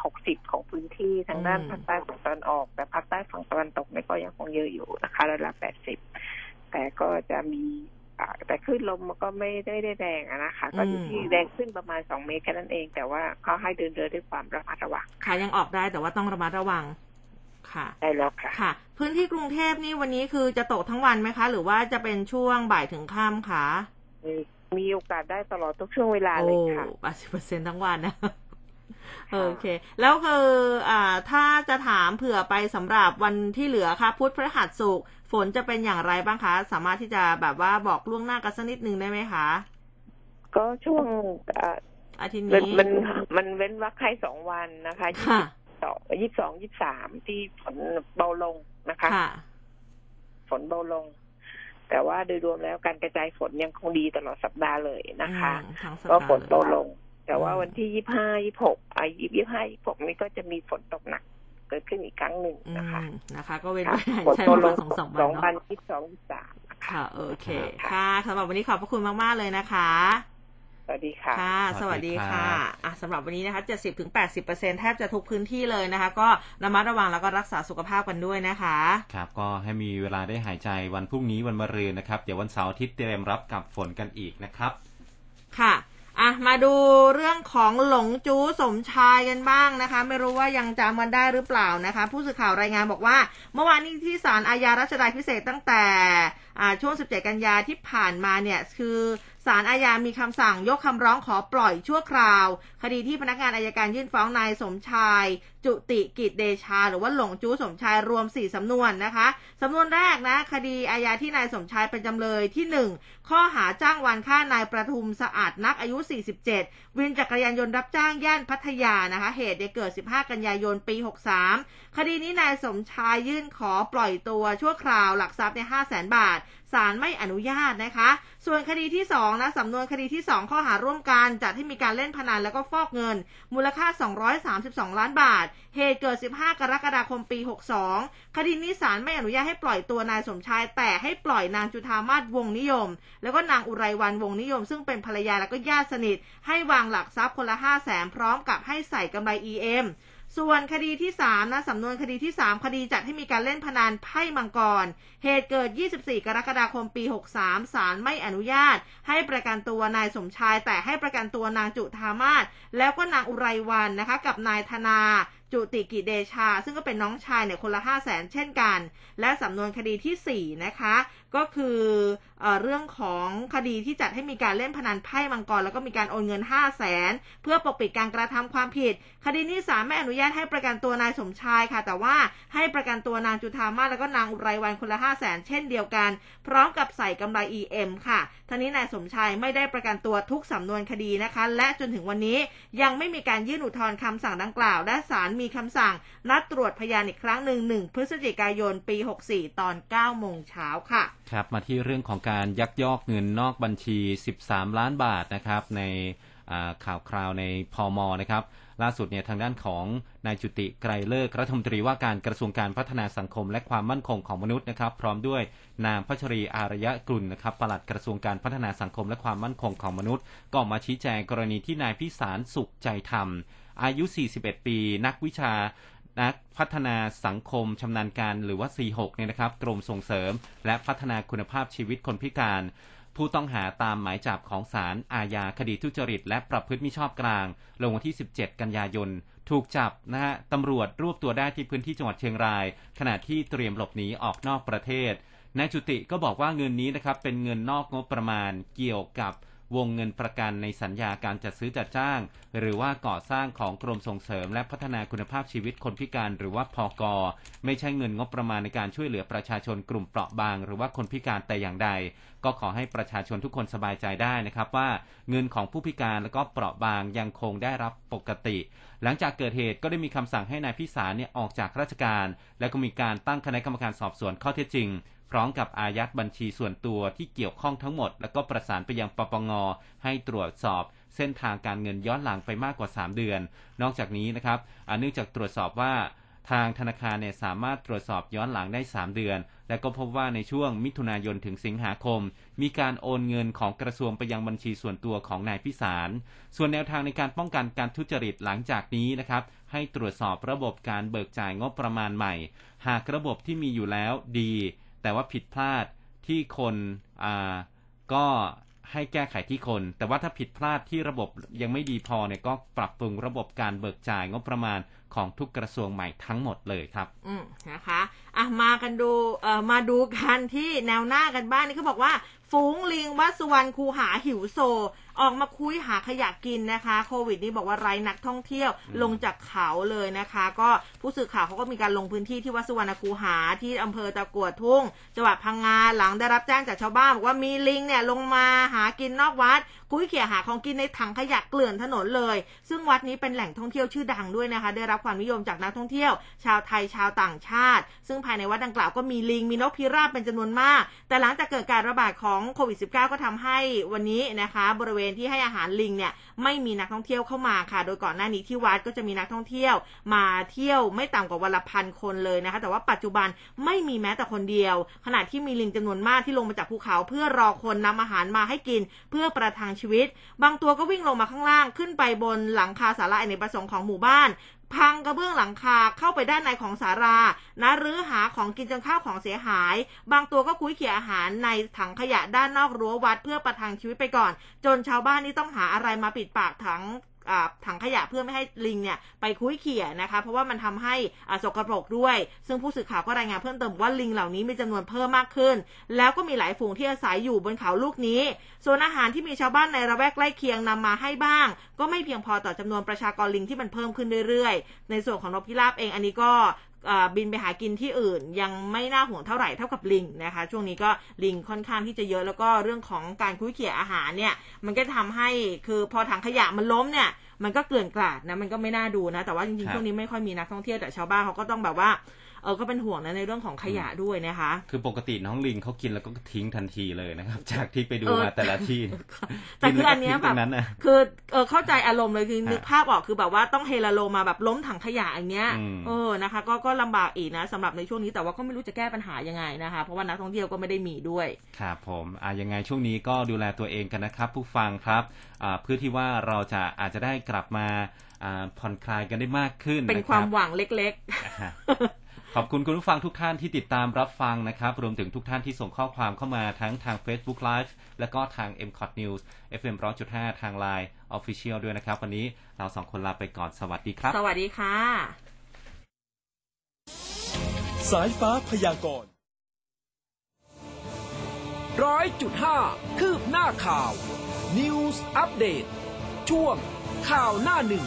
หกสิบของพื้นที่ทางด้านอืมภาคใต้ฝั่งตะวันออก แต่ภาคใต้ฝั่งตะวันตกเนี่ยก็ยังคงเยอะอยู่นะคะระดับแปดสิบแต่ก็จะมีอ่าแต่คลื่นลมมันก็ไม่ได้ได้แรงอะนะคะ ก็อยู่ที่แรงขึ้นประมาณสองเมตรแค่นั้นเอง แต่ว่าเขาให้เดินเรือด้วยความระมัดระวังค่ะยังออกได้แต่ว่าต้องระมัดระวัง ค่ะ ได้แล้วค่ะค่ะ พื้นที่กรุงเทพนี่วันนี้คือจะตกทั้งวันไหมคะ หรือว่าจะเป็นช่วงบ่ายถึงค่ำคะมีมีโอกาสได้ตลอดทุกช่วงเวลาโอ้เลยค่ะแปดสิบเปอร์เซ็นทั้งวันนะโอเค แล้วคืออ่าถ้าจะถามเผื่อไปสำหรับวันที่เหลือค่ะพุธพฤหัสศุกร์ฝนจะเป็นอย่างไรบ้างคะ สามารถที่จะแบบว่าบอกล่วงหน้ากันสักนิดนึงได้ไหมคะ ก็ช่วงอ่าอาทิตย์มันนี้มันมันเว้นวักให้สองวันนะคะค่ะ สองยี่สองยี่สามที่ฝนเบาลงนะคะค่ะฝนเบาลง แต่ว่าโดยรวมแล้วการกระจายฝนยังคงดีตลอดสัปดาห์เลยนะคะอืมทั้งสัปก็ดาห์ฝนเบาลงเลยแต่ว่าอืมวันที่ยี่ห้ายี่หกอะยี่ห้ายี่หกนี้ก็จะมีฝนตกหนักเกิดขึ้นอีกครั้งหนึ่งอืนะคะมนะคะ ก็เว้นค่ะไว้ฝนใช้เบาประลมาณงสองสามสวัอนงเนาะวันยี่สองยี่สามค่ะ โอเคค่ะค่ะสำหรับวันนี้ขอบพระคุณมาก ๆ เลยนะคะส วัสดีค่ะค่ะสสวัวัสสดีดีครัค่ะบอะสำหรับวันนี้นะคะ70ถึง80%แทบจะทุกพื้นที่เลยนะคะ ก็ระมัดระวังแล้วก็รักษาสุขภาพกันด้วยนะคะ ครับ ก็ให้มีเวลาได้หายใจวันพรุ่งนี้วันมะรืนนะครับ เดี๋ยววันเสาร์อาทิตย์เตรียมรับกับฝนกันอีกนะครับ ค่ะอะมาดูเรื่องของหลงจู้สมชายกันบ้างนะคะ ไม่รู้ว่ายังจำกันได้หรือเปล่านะคะ ผู้สื่อข่าวรายงานบอกว่า เมื่อวานนี้ที่ศาลอาญารัชดาพิเศษตั้งแต่อ่าช่วง 17 กันยาที่ผ่านมาเนี่ยคือ ศาลอาญามีคำสั่งยกคำร้องขอปล่อยชั่วคราว คดีที่พนักงานอายการยื่นฟ้องนายสมชาย จุติกิจเดชา หรือว่าหลงจู้สมชายรวม 4 สำนวนนะคะสำนวนแรกนะ คดีอาญาที่นายสมชายเป็นจำเลยที่ 1 ข้อหาจ้างวานฆ่านายประทุมสะอาดนักอายุ 47 วินจักรยานยนต์รับจ้างย่านพัทยานะคะเหตุเกิด 15 กันยายนปี 63 คดีนี้นายสมชายยื่นขอปล่อยตัวชั่วคราวหลักทรัพย์ใน5 0 0 0 0 0 บาท ศาลไม่อนุญาตนะคะ ส่วนคดีที่2นะสำนวนคดีที่ 2 ข้อหาร่วมกันจัดให้มีการเล่นพนันแล้วก็ฟอกเงิน มูลค่า 232 ล้านบาท เหตุเกิด 15 กรกฎาคมปี 62 คดีนี้ศาลไม่อนุญาตให้ปล่อยตัวนายสมชาย แต่ให้ปล่อยนางจุธามาศวงนิยม แล้วก็นางอุไรวันวงนิยม ซึ่งเป็นภรรยาแล้วก็ญาติสนิท ให้วางหลักทรัพย์คนละ5 0 0แสนพร้อมกับให้ใส่กำไร EM ส่วนคดีที่3นะสำนวนคดีที่ 3 คดีจัดให้มีการเล่นพนันไพ่มังกร เหตุเกิด 24 กรกฎาคมปี 63 ศาลไม่อนุญาต ให้ประกันตัวนายสมชาย แต่ให้ประกันตัวนางจุธามาศแล้วก็นางอุไรวันนะคะ กับนายธนาจุติกิเดชา ซึ่งก็เป็นน้องชายเนี่ยคนละ5 0 0แสนเช่นกัน และสำนวนคดีที่ 4 นะคะ ก็คือเอเรื่องของคดีที่จัดให้มีการเล่นพนันไพ่มังกร แล้วก็มีการโอนเงิน 5 0 0แสนเพื่อปกปิดการกระทำความผิด คดีนี้ศาลไม่อนุญาตให้ประกันตัวนายสมชายค่ะ แต่ว่าให้ประกันตัวนางจุธามาแล้วก็นางอุไรวันคนละ 5 0 0แสนเช่นเดียวกัน พร้อมกับใส่กำไร EM ค่ะท่านี้นายสมชายไม่ได้ประกันตัวทุกสำนวนคดีนะคะ และจนถึงวันนี้ยังไม่มีการยื่นอุทธรณ์คำสั่งดังกล่าว และศาลมีคำสั่งนัดตรวจพยานอีกครั้งหนึ่งหนึ่งพฤศจิกายนปี 64 ตอน9โมงเช้าค่ะ ครับมาที่เรื่องของการยักยอกเงินนอกบัญชี 13 ล้านบาทนะครับในข่าวคราวในพอมนะครับล่าสุดเนี่ยทางด้านของนายจุติไกรเลิกรัฐมนตรีว่าการกระทรวงการพัฒนาสังคม และความมั่นคงของมนุษย์นะครับ พร้อมด้วยนางพัชรีอารยะกลุ่นนะครับปลัดกระทรวงการพัฒนาสังคมและความมั่นคงของมนุษย์ ก็ออกมาชี้แจงกรณีที่นายพิสารสุขใจธรรมอายุ 41 ปี นักวิชา นักพัฒนาสังคมชำนาญการหรือว่า46เนี่ยนะครับกรมส่งเสริม และพัฒนาคุณภาพชีวิตคนพิการ ผู้ต้องหาตามหมายจับของศาลอาญาคดีทุจริต และประพฤติมิชอบกลาง ลงวันที่ 17 กันยายน ถูกจับนะฮะตำรวจรวบตัวได้ที่พื้นที่จังหวัดเชียงราย ขณะที่เตรียมหลบหนีออกนอกประเทศนายจุติก็บอกว่าเงินนี้นะครับเป็นเงินนอกงบประมาณเกี่ยวกับ วงเงินประกันในสัญญาการจัดซื้อจัดจ้าง หรือว่าก่อสร้างของกรมส่งเสริม และพัฒนาคุณภาพชีวิตคนพิการหรือว่าพอกอไม่ใช่เงินงบประมาณในการช่วยเหลือประชาชนกลุ่มเปราะบาง หรือว่าคนพิการแต่อย่างใด ก็ขอให้ประชาชนทุกคนสบายใจได้นะครับว่าเงินของผู้พิการและก็เปราะบางยังคงได้รับปกติ หลังจากเกิดเหตุก็ได้มีคำสั่งให้นายพิสารเนี่ยออกจากราชการ และก็มีการตั้งคณะกรรมการสอบสวนข้อเท็จจริง พร้อมกับอายัดบัญชีส่วนตัวที่เกี่ยวข้องทั้งหมด แล้วก็ประสานไปยังปปงให้ตรวจสอบเส้นทางการเงินย้อนหลังไปมากกว่า 3 เดือน นอกจากนี้นะครับเนื่องจากตรวจสอบว่าทางธนาคารเนี่ยสามารถตรวจสอบย้อนหลังได้ 3 เดือน และก็พบว่าในช่วงมิถุนายนถึงสิงหาคม มีการโอนเงินของกระทรวงไปยังบัญชีส่วนตัวของนายพิสาร ส่วนแนวทางในการป้องกันการทุจริตหลังจากนี้นะครับ ให้ตรวจสอบระบบการเบิกจ่ายงบประมาณใหม่ หากระบบที่มีอยู่แล้วดี แต่ว่าผิดพลาดที่คนอ่าก็ให้แก้ไขที่คน แต่ว่าถ้าผิดพลาดที่ระบบยังไม่ดีพอเนี่ยก็ปรับปรุงระบบการเบิกจ่ายงบประมาณ ของทุกกระทรวงใหม่ทั้งหมดเลยครับ อืมนะคะอะมากันดูเอ่อมาดูกันที่แนวหน้ากันบ้างนี่เขาบอกว่า ฝูงลิงวัดสุวรรณคูหาหิวโซ ออกมาคุยหาขยะกินนะคะ โควิดนี้บอกว่าไร้นักท่องเที่ยวลงจากเขาเลยนะคะ ก็ผู้สื่อข่าวเขาก็มีการลงพื้นที่ที่วัดสุวรรณคูหาที่อำเภอตะกวดทุ่งจังหวัดพังงาหลังได้รับแจ้งจากชาวบ้านบอกว่ามีลิงเนี่ยลงมาหากินนอกวัด กุ้ยเขี่ยหาของกินในถังขยะเกลื่อนถนนเลย ซึ่งวัดนี้เป็นแหล่งท่องเที่ยวชื่อดังด้วยนะคะ ได้รับความนิยมจากนักท่องเที่ยว ชาวไทยชาวต่างชาติ ซึ่งภายในวัดดังกล่าวก็มีลิงมีนกพิราบเป็นจำนวนมาก แต่หลังจากเกิดการระบาดของโควิด -19 ก็ทำให้วันนี้นะคะ บริเวณที่ให้อาหารลิงเนี่ย ไม่มีนักท่องเที่ยวเข้ามาค่ะ โดยก่อนหน้านี้ที่วัดก็จะมีนักท่องเที่ยว มาเที่ยวไม่ต่ำกว่าวันละพันคนเลยนะคะ แต่ว่าปัจจุบันไม่มีแม้แต่คนเดียว ขณะที่มีลิงจำนวนมากที่ลงมาจากภูเขาเพื่อรอคนนำอาหารมาให้กิน เพื่อประทังชีวิต บางตัวก็วิ่งลงมาข้างล่างขึ้นไปบนหลังคาศาลาอเนกประสงค์ของหมู่บ้าน พังกระเบื้องหลังคาเข้าไปด้านในของสารานะรื้อหาของกินจนข้าวของเสียหาย บางตัวก็คุ้ยเขี่ยอาหารในถังขยะด้านนอกรั้ววัดเพื่อประทังชีวิตไปก่อน จนชาวบ้านนี่ต้องหาอะไรมาปิดปากถัง ถังขยะเพื่อไม่ให้ลิงเนี่ยไปคุ้ยเขี่ยนะคะ เพราะว่ามันทำให้สกปรกด้วย ซึ่งผู้สื่อข่าวก็รายงานเพิ่มเติมว่าลิงเหล่านี้มีจำนวนเพิ่มมากขึ้น แล้วก็มีหลายฝูงที่อาศัยอยู่บนเขาลูกนี้ ส่วนอาหารที่มีชาวบ้านในระแวกใกล้เคียงนำมาให้บ้าง ก็ไม่เพียงพอต่อจำนวนประชากรลิงที่มันเพิ่มขึ้นเรื่อยๆ ในส่วนของนกพิราบเองอันนี้ก็ บินไปหากินที่อื่น ยังไม่น่าห่วงเท่าไหร่เท่ากับลิงนะคะ ช่วงนี้ก็ลิงค่อนข้างที่จะเยอะแล้วก็เรื่องของการคุ้ยเขี่ยอาหารเนี่ย มันก็ทำให้คือพอถังขยะมันล้มเนี่ยมันก็เกลื่อนกลาดนะมันก็ไม่น่าดูนะ แต่ว่าจริงๆช่วงนี้ไม่ค่อยมีนักท่องเที่ยวแต่ชาวบ้านเขาก็ต้องแบบว่า เออก็เป็นห่วงนะในเรื่องของขยะด้วยนะคะ คือปกติน้องลิงเขากินแล้วก็ทิ้งทันทีเลยนะครับ จากที่ไปดูเออมาแต่ละที่แต่คืออันเนี้ยกิแบล้วบก็ทิ้งตรงนั้นนะคือเออเข้าใจอารมณ์เลยคือฮะนึกภาพออกคือแบบว่าต้องเฮลาโลมาแบบล้มถังขยะอย่างเงี้ยอืมเออนะคะ ก็ก็ลำบากอีกนะสำหรับในช่วงนี้แต่ว่าก็ไม่รู้จะแก้ปัญหายังไงนะคะ เพราะว่านักท่องเที่ยวก็ไม่ได้มีด้วยครับผมอ่ายังไงช่วงนี้ก็ดูแลตัวเองกันนะครับ ผู้ฟังครับอ่าเพื่อที่ว่าเราจะอาจจะได้กลับมาอ่าผ่อนคลายกันได้มากขึ้นเป็นนะความรับหวังเล็กฮะ ขอบคุณคุณผู้ฟังทุกท่านที่ติดตามรับฟังนะครับ รวมถึงทุกท่านที่ส่งข้อความเข้ามาทั้งทาง Facebook Live แล้วก็ทาง m c o t News FM 100.5 ทาง Line Official ด้วยนะครับ วันนี้เราสองคนลาไปก่อนสวัสดีครับๆสวัสดีค่ะ สายฟ้าพยากรณ์ร้อยจุดห้าคืบหน้าข่าว News อัปเดตช่วงข่าวหน้าหนึ่ง